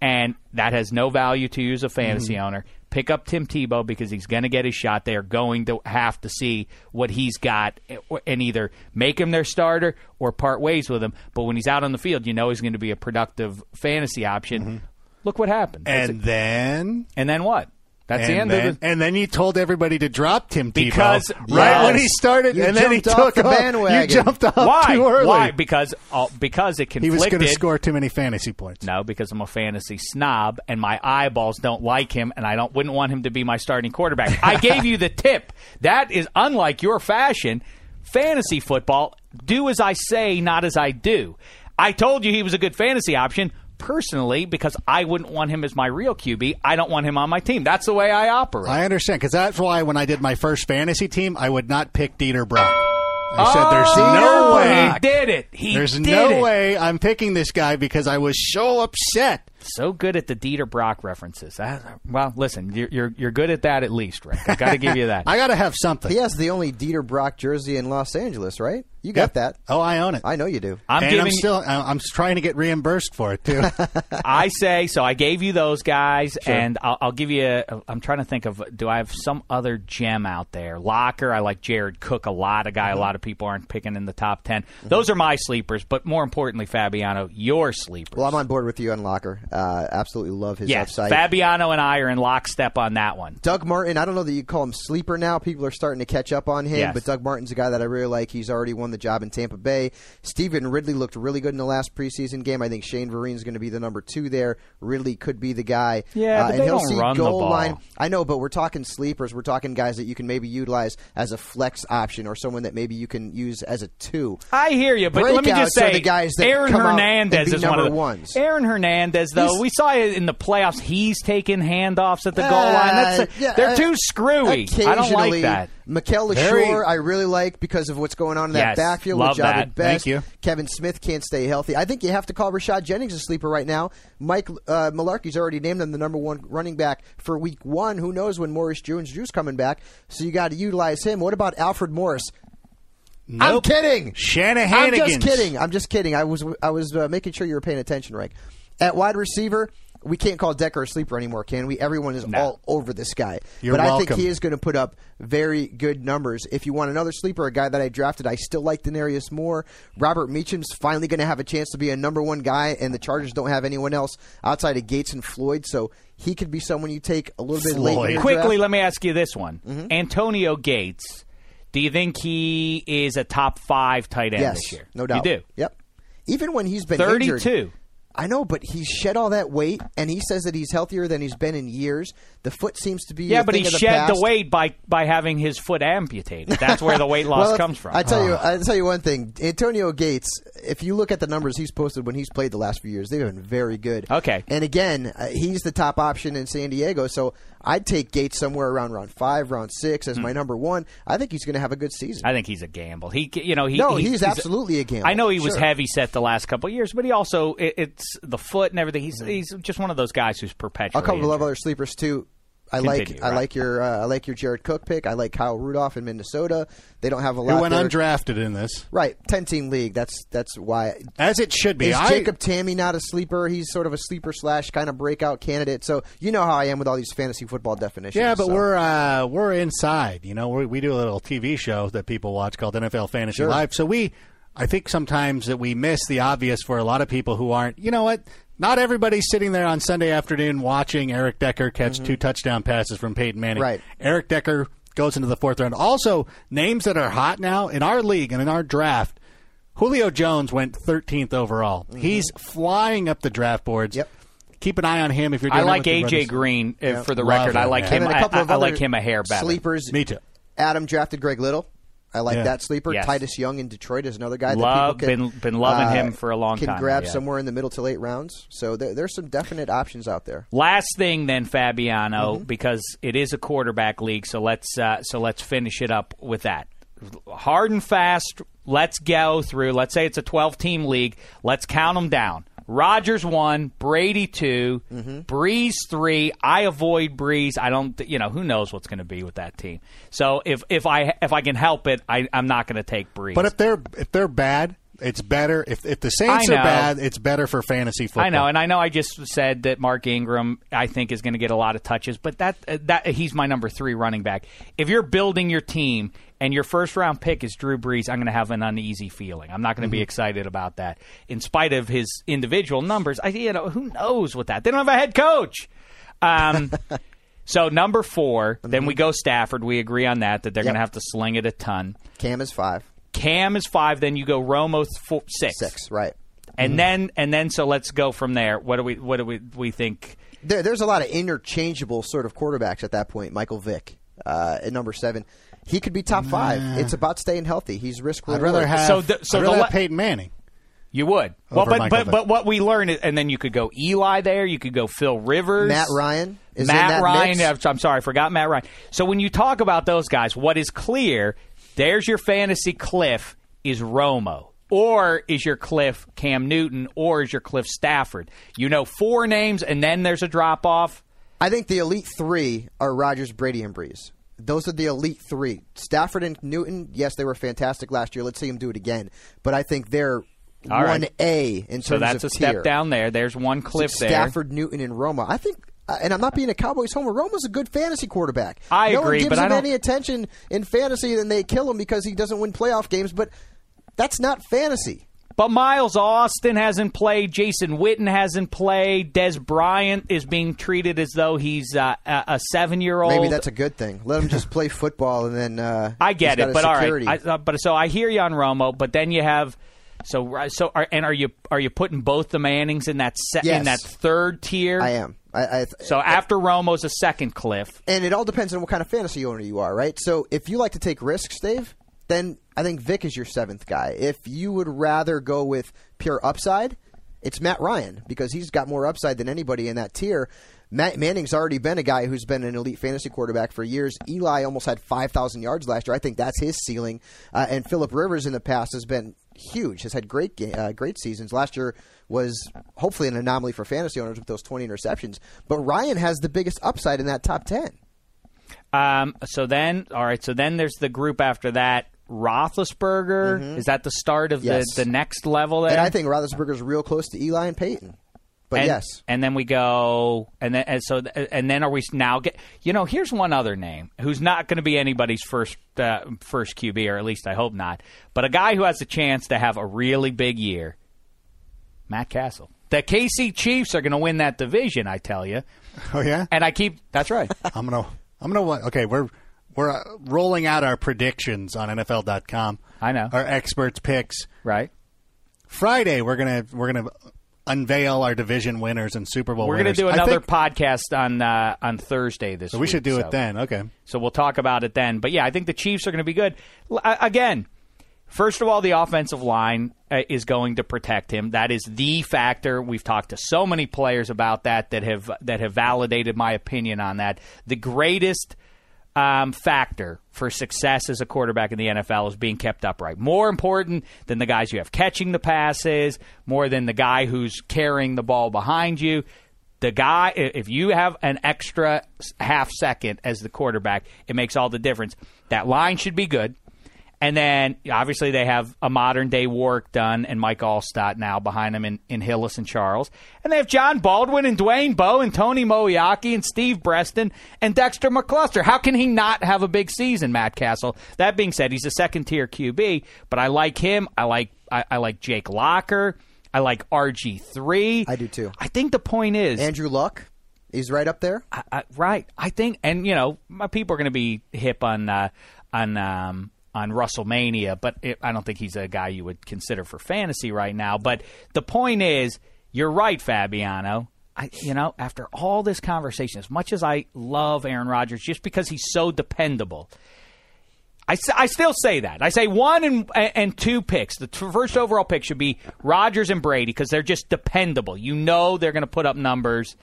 and that has no value to you as a fantasy Mm-hmm. owner. Pick up Tim Tebow because he's going to get his shot. They are going to have to see what he's got and either make him their starter or part ways with him. But when he's out on the field, you know he's going to be a productive fantasy option. Mm-hmm. Look what happened. And it. then and then what? That's and the end then, of it. and then you told everybody to drop Tim Tebow Because- right Yes. when he started, You and then he jumped off took the off. bandwagon. You jumped off Why? too early. Why? Because uh, because it conflicted. He conflicted. was going to score too many fantasy points. No, because I'm a fantasy snob and my eyeballs don't like him and I don't wouldn't want him to be my starting quarterback. I gave you the tip. That is unlike your fashion. Fantasy football, do as I say, not as I do. I told you he was a good fantasy option personally because I wouldn't want him as my real QB. I don't want him on my team. That's the way I operate. I understand because that's why when I did my first fantasy team, I would not pick Dieter Brock. I said, oh, "There's no Oh, way." He did it. He There's did no it. way I'm picking this guy because I was so upset. So good at the Dieter Brock references. That- well, listen, you're, you're you're good at that at least, Rick. I got to give you that. I got to have something. He has the only Dieter Brock jersey in Los Angeles, right? You got Yep. that. Oh, I own it. I know you do. I'm and giving I'm still I- I'm trying to get reimbursed for it too. I say so. I gave you those guys, and I'll, I'll give you. A, I'm trying to think of. Do I have some other gem out there? Locker. I like Jared Cook a lot. A guy Mm-hmm. a lot of people aren't picking in the top 10 Those are my sleepers. But more importantly, Fabiano, your sleepers. Well, I'm on board with you on Locker. Uh, absolutely love his yes, upside. Fabiano and I are in lockstep on that one. Doug Martin, I don't know that you call him sleeper now. People are starting to catch up on him, Yes. but Doug Martin's a guy that I really like. He's already won the job in Tampa Bay. Stevan Ridley looked really good in the last preseason game. I think Shane Vereen is going to be the number two there. Ridley could be the guy. Yeah, uh, and they he'll don't see run the goal ball. line. I know, but we're talking sleepers. We're talking guys that you can maybe utilize as a flex option or someone that maybe you can use as a two. I hear you, but let me just say, the guys that Aaron Hernandez is one of the ones. Aaron Hernandez, though, He's- we saw it in the playoffs. He's taking handoffs at the goal line. That's Uh, yeah, they're uh, too screwy. I don't like that. Mikel Leshoure, I really like because of what's going on in that Yes, backfield love with Jahvid that. Best. Thank you. Kevin Smith can't stay healthy. I think you have to call Rashad Jennings a sleeper right now. Mike uh, Mularkey's already named him the number one running back for Week One. Who knows when Maurice Jones-Drew's coming back? So you got to utilize him. What about Alfred Morris? I'm Nope. kidding. Shanahanigans. I'm just kidding. I'm just kidding. I was I was uh, making sure you were paying attention, Rick. At wide receiver, we can't call Decker a sleeper anymore, can we? Everyone is No. all over this guy. You're but I think he is going to put up very good numbers. If you want another sleeper, a guy that I drafted, I still like Denarius Moore. Robert Meacham's finally going to have a chance to be a number one guy, and the Chargers don't have anyone else outside of Gates and Floyd, so he could be someone you take a little bit late. in Floyd. your Quickly, draft. let me ask you this one: Mm-hmm. Antonio Gates. Do you think he is a top five tight end yes, this year? no doubt. You do. Yep. Even when he's been injured, Thirty-two. I know, but he's shed all that weight, and he says that he's healthier than he's been in years. The foot seems to be Yeah, a but thing he of the shed the weight by by having his foot amputated. That's where the weight loss Well, comes from. I tell you, I tell you one thing. Antonio Gates. If you look at the numbers he's posted when he's played the last few years, they've been very good. Okay. And again, uh, he's the top option in San Diego. So I'd take Gates somewhere around round five, round six as my number one. I think he's going to have a good season. Hmm. I think he's a gamble. He, you know, he, no, he- he's, absolutely a gamble. I know he was Sure. heavy set the last couple of years, but he also it, it's the foot and everything. He's Mm-hmm. he's just one of those guys who's perpetually. A couple of other sleepers too. I Continue, like I like your uh, I like your Jared Cook pick. I like Kyle Rudolph in Minnesota. They don't have a lot. Who went there. undrafted in this? Right, ten team league. That's that's why. As it should be. Is I- Jacob Tamme not a sleeper? He's sort of a sleeper slash kind of breakout candidate. So you know how I am with all these fantasy football definitions. Yeah, but so. we're uh, we're inside. You know, we we do a little TV show that people watch called NFL Fantasy Sure. Live. So we, I think sometimes that we miss the obvious for a lot of people who aren't. You know what? Not everybody's sitting there on Sunday afternoon watching Eric Decker catch two touchdown passes from Peyton Manning. Mm-hmm. Right. Eric Decker goes into the fourth round. Also, names that are hot now in our league and in our draft. Julio Jones went 13th overall. He's flying up the draft boards. Mm-hmm. Yep. Keep an eye on him if you're. I Doing it I like AJ brothers. Green uh, for the Love record. I like man. him. and then a I, couple I- of I like him a hair better. sleepers. Me too. Adam drafted Greg Little. I like Yeah. that sleeper. Yes. Titus Young in Detroit is another guy that Love- people can, been- been loving uh, him for a long can time, Can grab yeah. somewhere in the middle to late rounds. So there, there's some definite options out there. Last thing, then Fabiano, Mm-hmm. because it is a quarterback league. So let's uh, so let's finish it up with that. Hard and fast. Let's go through. Let's say it's a 12 team league. Let's count them down. Rodgers one, Brady 2 Mm-hmm. Brees three. I avoid Brees. I don't. You know who knows what's going to be with that team. So if if I if I can help it, I, I'm not going to take Brees. But if they're if they're bad, it's better. If if the Saints are bad, it's better for fantasy football. I know, and I know. I just said that Mark Ingram, I think, is going to get a lot of touches, but that that he's my number three running back. If you're building your team and your first round pick is Drew Brees, I'm going to have an uneasy feeling. I'm not going to be excited about that, in spite of his individual numbers. I, you know, who knows with that? They don't have a head coach. Um, so number 4 then we go Stafford. We agree on that that they're Yep. going to have to sling it a ton. Cam is five, Cam is five. Then you go Romo four, six. six, right? And then and then so let's go from there. What do we what do we we think? There, there's a lot of interchangeable sort of quarterbacks at that point. Michael Vick uh, at number seven, he could be top five. It's about staying healthy. He's risk I'd rather have. So the- so I'd the rather le- have Peyton Manning. You would. Well, but Michael but Vick. but what we learned, is, and then you could go Eli there. You could go Phil Rivers, Matt Ryan is Matt in that Ryan. mix. I'm sorry, I forgot Matt Ryan. So when you talk about those guys, what is clear? There's your fantasy cliff is Romo. Or is your cliff Cam Newton, or is your cliff Stafford? You know four names, and then there's a drop off. I think the elite three are Rodgers, Brady, and Brees. Those are the elite three. Stafford and Newton, yes, they were fantastic last year. Let's see them do it again. But I think they're All right. one A in terms So that's of a step down there. There's one cliff there. Stafford, Newton, and Romo. I think, uh, and I'm not being a Cowboys homer. Romo's a good fantasy quarterback. I no agree, one gives him any attention in fantasy, and they kill him because he doesn't win playoff games. But that's not fantasy. But Miles Austin hasn't played. Jason Witten hasn't played. Dez Bryant is being treated as though he's uh, a, a seven-year-old. Maybe that's a good thing. Let him just play football, and then uh, I get it, a but all security. right. I, uh, but so I hear you on Romo, but then you have so so are, and are you are you putting both the Mannings in that se- in that third tier? I am. I, I, So after Romo's a second cliff. and it all depends on what kind of fantasy owner you are, right? So if you like to take risks, Dave, then I think Vick is your seventh guy. If you would rather go with pure upside, it's Matt Ryan because he's got more upside than anybody in that tier. Matt Manning's already been a guy who's been an elite fantasy quarterback for years. Eli almost had 5,000 yards last year. I think that's his ceiling. Uh, and Philip Rivers in the past has been huge, has had great uh, great seasons. Last year was hopefully an anomaly for fantasy owners with those 20 interceptions. But Ryan has the biggest upside in that top 10. Um, so then, all right. So then there's the group after that. Roethlisberger is that the start of Mm-hmm. Yes. the the next level there? And I think Roethlisberger is real close to Eli and Peyton. But and, yes, and then we go, and then and so, and then are we now get? You know, here's one other name who's not going to be anybody's first uh, first QB, or at least I hope not. But a guy who has a chance to have a really big year, Matt Cassel. The KC Chiefs are going to win that division, I tell you. Oh yeah. And I keep that's right. I'm gonna. I'm gonna. wa- Okay, we're we're uh, rolling out our predictions on NFL.com. I know. our experts picks. right. Friday, we're gonna we're gonna unveil our division winners and Super Bowl. We're going to do another think- podcast on uh, on Thursday this so week. we should do so. it then. Okay. So we'll talk about it then. But yeah, I think the Chiefs are going to be good. L- a- Again, first of all, the offensive line uh, is going to protect him. That is the factor. We've talked to so many players about that that have that have validated my opinion on that. The greatest um, factor for success as a quarterback in the NFL is being kept upright. More important than the guys you have catching the passes, more than the guy who's carrying the ball behind you. The guy, if you have an extra half second as the quarterback, it makes all the difference. That line should be good. And then obviously they have a modern day Warrick Dunn and Mike Alstott now behind them in, in Hillis and Charles. And they have Jon Baldwin and Dwayne Bowe and Tony Moeaki and Steve Breaston and Dexter McCluster. How can he not have a big season, Matt Cassel? That being said, he's a second tier QB, but I like him. I like I, I like Jake Locker. I like RG three. I do too. I think the point is Andrew Luck, he's right up there. I, I, right. I think, and you know, my people are going to be hip on uh, on um, on WrestleMania, but it, I don't think he's a guy you would consider for fantasy right now. But the point is, you're right, Fabiano. I, you know, after all this conversation, as much as I love Aaron Rodgers, just because he's so dependable, I, I still say that. I say one and and two picks. The first overall pick should be Rodgers and Brady because they're just dependable. You know they're going to put up numbers,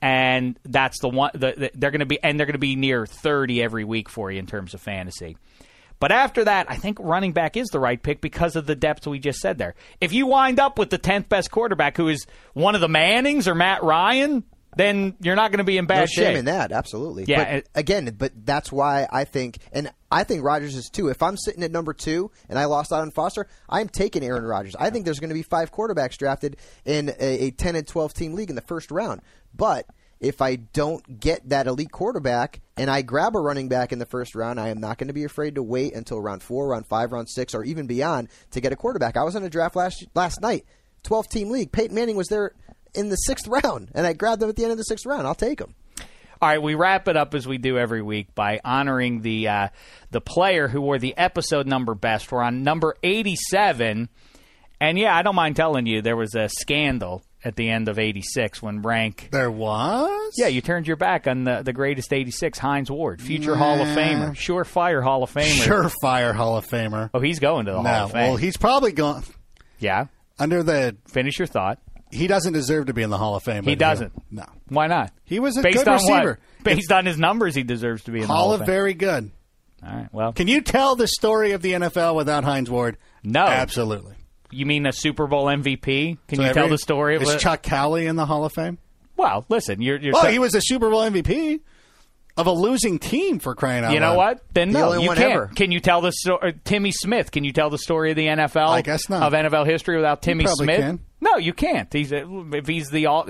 and that's the one. The, the, they're going to be and they're going to be near thirty every week for you in terms of fantasy. But after that, I think running back is the right pick because of the depth we just said there. If you wind up with the tenth best quarterback, who is one of the Mannings or Matt Ryan, then you're not going to be in bad no shame shape. in that, absolutely. Yeah, But again, but that's why I think, and I think Rodgers is too. If I'm sitting at number two and I lost out on Foster, I'm taking Aaron Rodgers. I think there's going to be five quarterbacks drafted in a, a 10 and 12 team league in the first round. But if I don't get that elite quarterback and I grab a running back in the first round, I am not going to be afraid to wait until round four, round five, round six, or even beyond to get a quarterback. I was in a draft last last night, 12 team league. Peyton Manning was there in the sixth round, and I grabbed him at the end of the sixth round. I'll take him. All right, we wrap it up as we do every week by honoring the uh, the player who wore the episode number best. We're on number eighty seven, and yeah, I don't mind telling you there was a scandal at the end of eighty six when rank. There was. Yeah, you turned your back on the the greatest eighty six, Hines Ward, future Hall of Nah. Famer, surefire Hall of Famer. Surefire Hall of Famer. Oh, he's going to the Hall of Fame. well, he's probably going yeah. under the. Finish your thought. He doesn't deserve to be in the Hall of Fame. He doesn't. No. Why not? He was a Based good on receiver. What? Based on his numbers, he deserves to be in the Hall Hall of of very good. All right. Well, Can you tell the story of the NFL without Hines Ward? No. Absolutely. You mean a Super Bowl MVP? Can So you tell the story? of Is what- Chuck Howley in the Hall of Fame? Well, listen, you're. you're Well, ta- he was a Super Bowl MVP of a losing team for crying out You know loud. what? Then The no, you can't. ever. Can you tell the story? Uh, Timmy Smith? Can you tell the story of the NFL? I guess not. Of NFL history without Timmy Smith? can. No, you can't. He's a, if he's the all.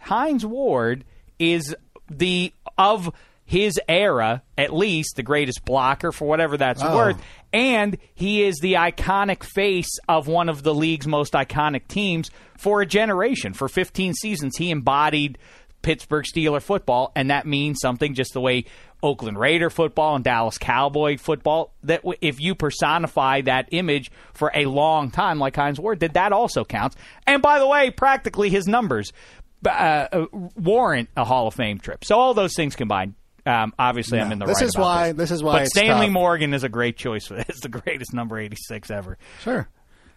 Hines Ward is the of his era, at least the greatest blocker for whatever that's Oh. worth, and he is the iconic face of one of the league's most iconic teams for a generation. For 15 seasons, he embodied Pittsburgh Steeler football, and that means something just the way Oakland Raider football and Dallas Cowboy football. That if you personify that image for a long time, like Hines Ward did, that also counts. And by the way, practically his numbers uh, warrant a Hall of Fame trip. So all those things combined. Um, obviously, I'm in the right. this right. is why- this is why But Stanley tough. Morgan is a great choice for this. The greatest number 86 ever. Sure.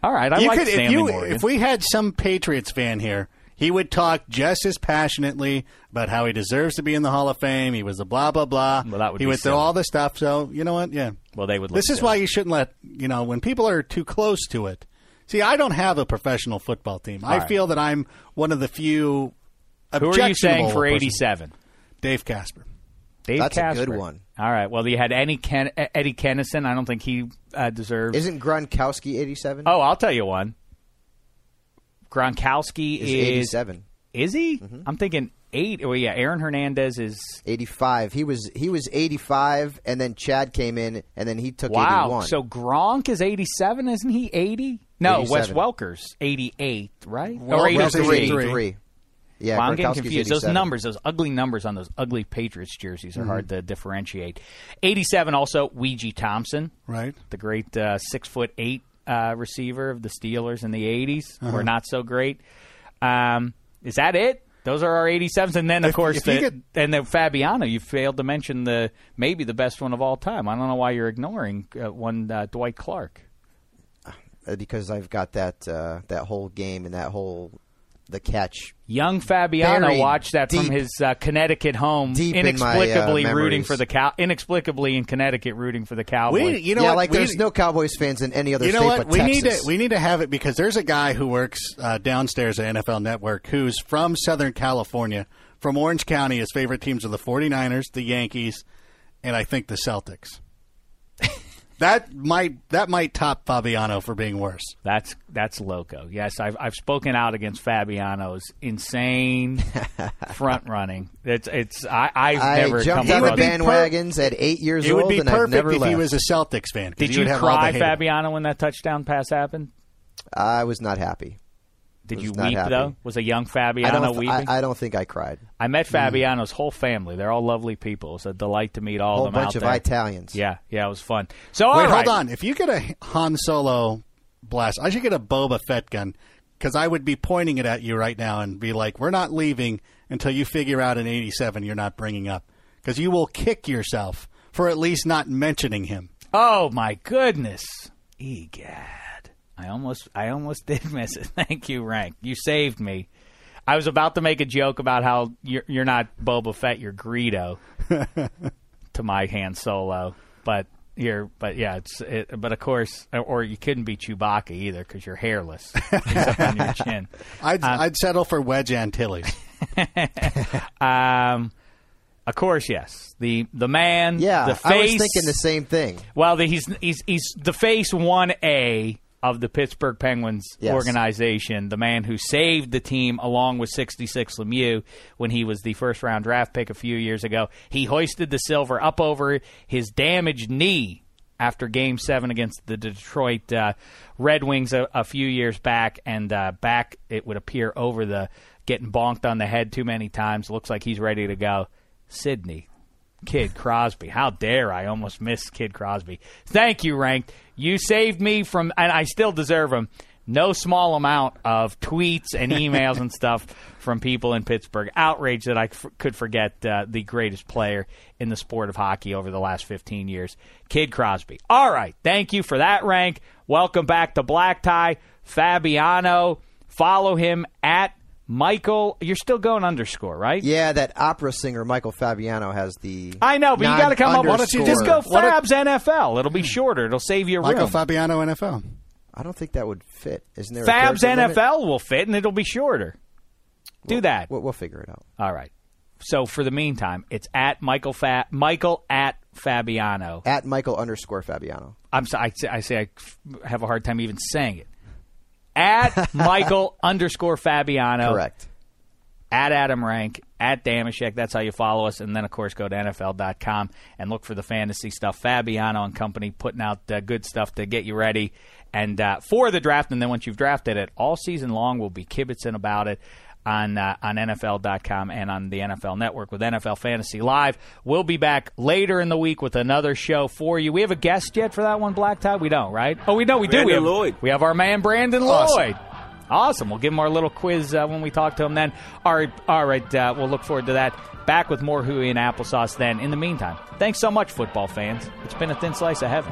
All right, I you like could, Stanley if, you, Morgan. if we had some Patriots fan here, he would talk just as passionately about how he deserves to be in the Hall of Fame. He was a blah blah blah. Well, that would he would throw all the stuff. So you know what? Yeah. well, they would. This is silly. why you shouldn't let you know when people are too close to it. See, I don't have a professional football team. I right. feel that I'm one of the few. Who are you saying for. 87? Dave Casper. Dave That's a good one. All right. Well, you had Eddie, Ken- Eddie Kennison. I don't think he uh, deserves. Isn't Gronkowski 87? oh, I'll tell you one. Gronkowski Is is 87. Is he? Mm-hmm. I'm thinking eight. Oh yeah, Aaron Hernandez is. 85. He was he was 85 and then Chad came in and then he took Wow. 81. So Gronk is 87, isn't he? 80? No, Wes Welker's 88, right? Well, or 83. 83. 83. Yeah, Well, I'm getting confused. Those numbers, those ugly numbers on those ugly Patriots jerseys Mm-hmm. are hard to differentiate. 87 also Weegie Thompson, Right. the great uh, six foot eight uh, receiver of the Steelers in the 80s, Uh-huh. were not so great. Um, is that it? Those are our 87s, and then of If- course if the, could- and then Fabiano. You failed to mention the maybe the best one of all time. I don't know why you're ignoring uh, one uh, Dwight Clark. Uh, because I've got that uh, that whole game and that whole the catch. Young Fabiano Buried watched that from his uh, Connecticut home, deep in my, uh, inexplicably rooting for the cow, inexplicably in Connecticut rooting for the Cowboys. We, you know yeah, what? like We- there's no Cowboys fans in any other you know state what? but We need to we need to have it because there's a guy who works uh, downstairs at NFL Network who's from Southern California, from Orange County. His favorite teams are the 49ers, the Yankees, and I think the Celtics. That might that might top Fabiano for being worse. That's that's loco. Yes, I've I've spoken out against Fabiano's insane front running. It's it's I I've I never jumped come on across. the be per- bandwagons at eight years It old, would be and perfect never if left. he was a Celtics fan. 'cause Did you you would have all the cry. Fabiano, when that touchdown pass happened? I was not happy. Did you weep happy. though? Was a young I Fabiano don't. weeping? I, I don't think I cried. I met mm. Fabiano's whole family. They're all lovely people. It's a delight to meet all A whole of them bunch out of there. Italians. Yeah, yeah, it was fun. So Wait, right. hold on. If you get a Han Solo blast, I should get a Boba Fett gun because I would be pointing it at you right now and be like, "We're not leaving until you figure out an 87 you're not bringing up," because you will kick yourself for at least not mentioning him. Oh my goodness. Egad. I almost I almost did miss it. Thank you, Rank. You saved me. I was about to make a joke about how you're, you're not Boba Fett, you're Greedo to my Han Solo, but you're but yeah, it's it, but of course, or you couldn't be Chewbacca either because you're hairless except on your chin. I'd, I'd settle for Wedge Antilles. Um, of course, yes. The the man, Yeah, the face. I was thinking the same thing. Well, the, he's he's he's the face one A of the Pittsburgh Penguins Yes. organization. The man who saved the team along with 66 Lemieux when he was the first round draft pick a few years ago. He hoisted the silver up over his damaged knee after Game Seven against the Detroit uh, Red Wings a, a few years back, and uh, back it would appear over the getting bonked on the head too many times. Looks like he's ready to go. Sidney, Kid Crosby. How dare I almost miss Kid Crosby. Thank you, Rank. You saved me from, and I still deserve them, no small amount of tweets and emails and stuff from people in Pittsburgh. Outrage that I f- could forget uh, the greatest player in the sport of hockey over the last 15 years, Kid Crosby. All right. Thank you for that, Rank. Welcome back to Black Tie. Fabiano. Follow him at Michael. You're still going underscore, right? Yeah, that opera singer Michael Fabiano has the. I know, but you got to come up. Why non-underscore. don't you just go What if- Fabs NFL? It'll be shorter. It'll save you Michael room. Michael Fabiano, NFL. I don't think that would fit. Isn't there? a Fabs character limit? NFL will fit, and it'll be shorter. Do that. We'll, we'll figure it out. All right. So for the meantime, it's at Michael Fa- Michael at Fabiano. At Michael underscore Fabiano. I'm sorry. I say, I say I f- have a hard time even saying it. At Michael underscore Fabiano. Correct. at Adam Rank, at Dameshek. That's how you follow us. And then, of course, go to NFL.com and look for the fantasy stuff. Fabiano and company putting out uh, good stuff to get you ready and uh, for the draft. And then once you've drafted it, all season long, we'll be kibitzing about it. On, uh, on NFL.com and on the NFL Network with NFL Fantasy Live. We'll be back later in the week with another show for you. We have a guest yet for that one, Black Tie? We don't, right? Oh, we know we do. We have, Lloyd. We have our man, Brandon Lloyd. Awesome. We'll give him our little quiz uh, when we talk to him then. All right, all right uh, we'll look forward to that. Back with more Huey and Applesauce then. In the meantime, thanks so much, football fans. It's been a thin slice of heaven.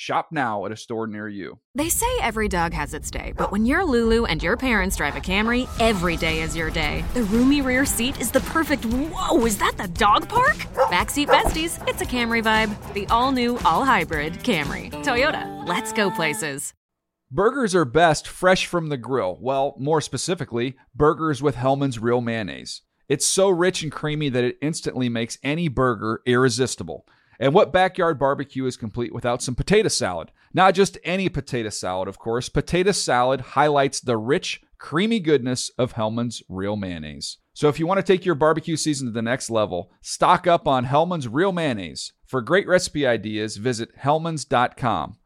Shop now at a store near you. They say every dog has its day, but when you're Lulu and your parents drive a Camry, every day is your day. The roomy rear seat is the perfect. Whoa, is that the dog park? Backseat besties, it's a Camry vibe. The all new, all hybrid Camry. Toyota, let's go places. Burgers are best fresh from the grill. Well, more specifically, burgers with Hellmann's Real Mayonnaise. It's so rich and creamy that it instantly makes any burger irresistible. And what backyard barbecue is complete without some potato salad? Not just any potato salad, of course. Potato salad highlights the rich, creamy goodness of Hellmann's Real Mayonnaise. So if you want to take your barbecue season to the next level, stock up on Hellmann's Real Mayonnaise. For great recipe ideas, visit hellmanns.com.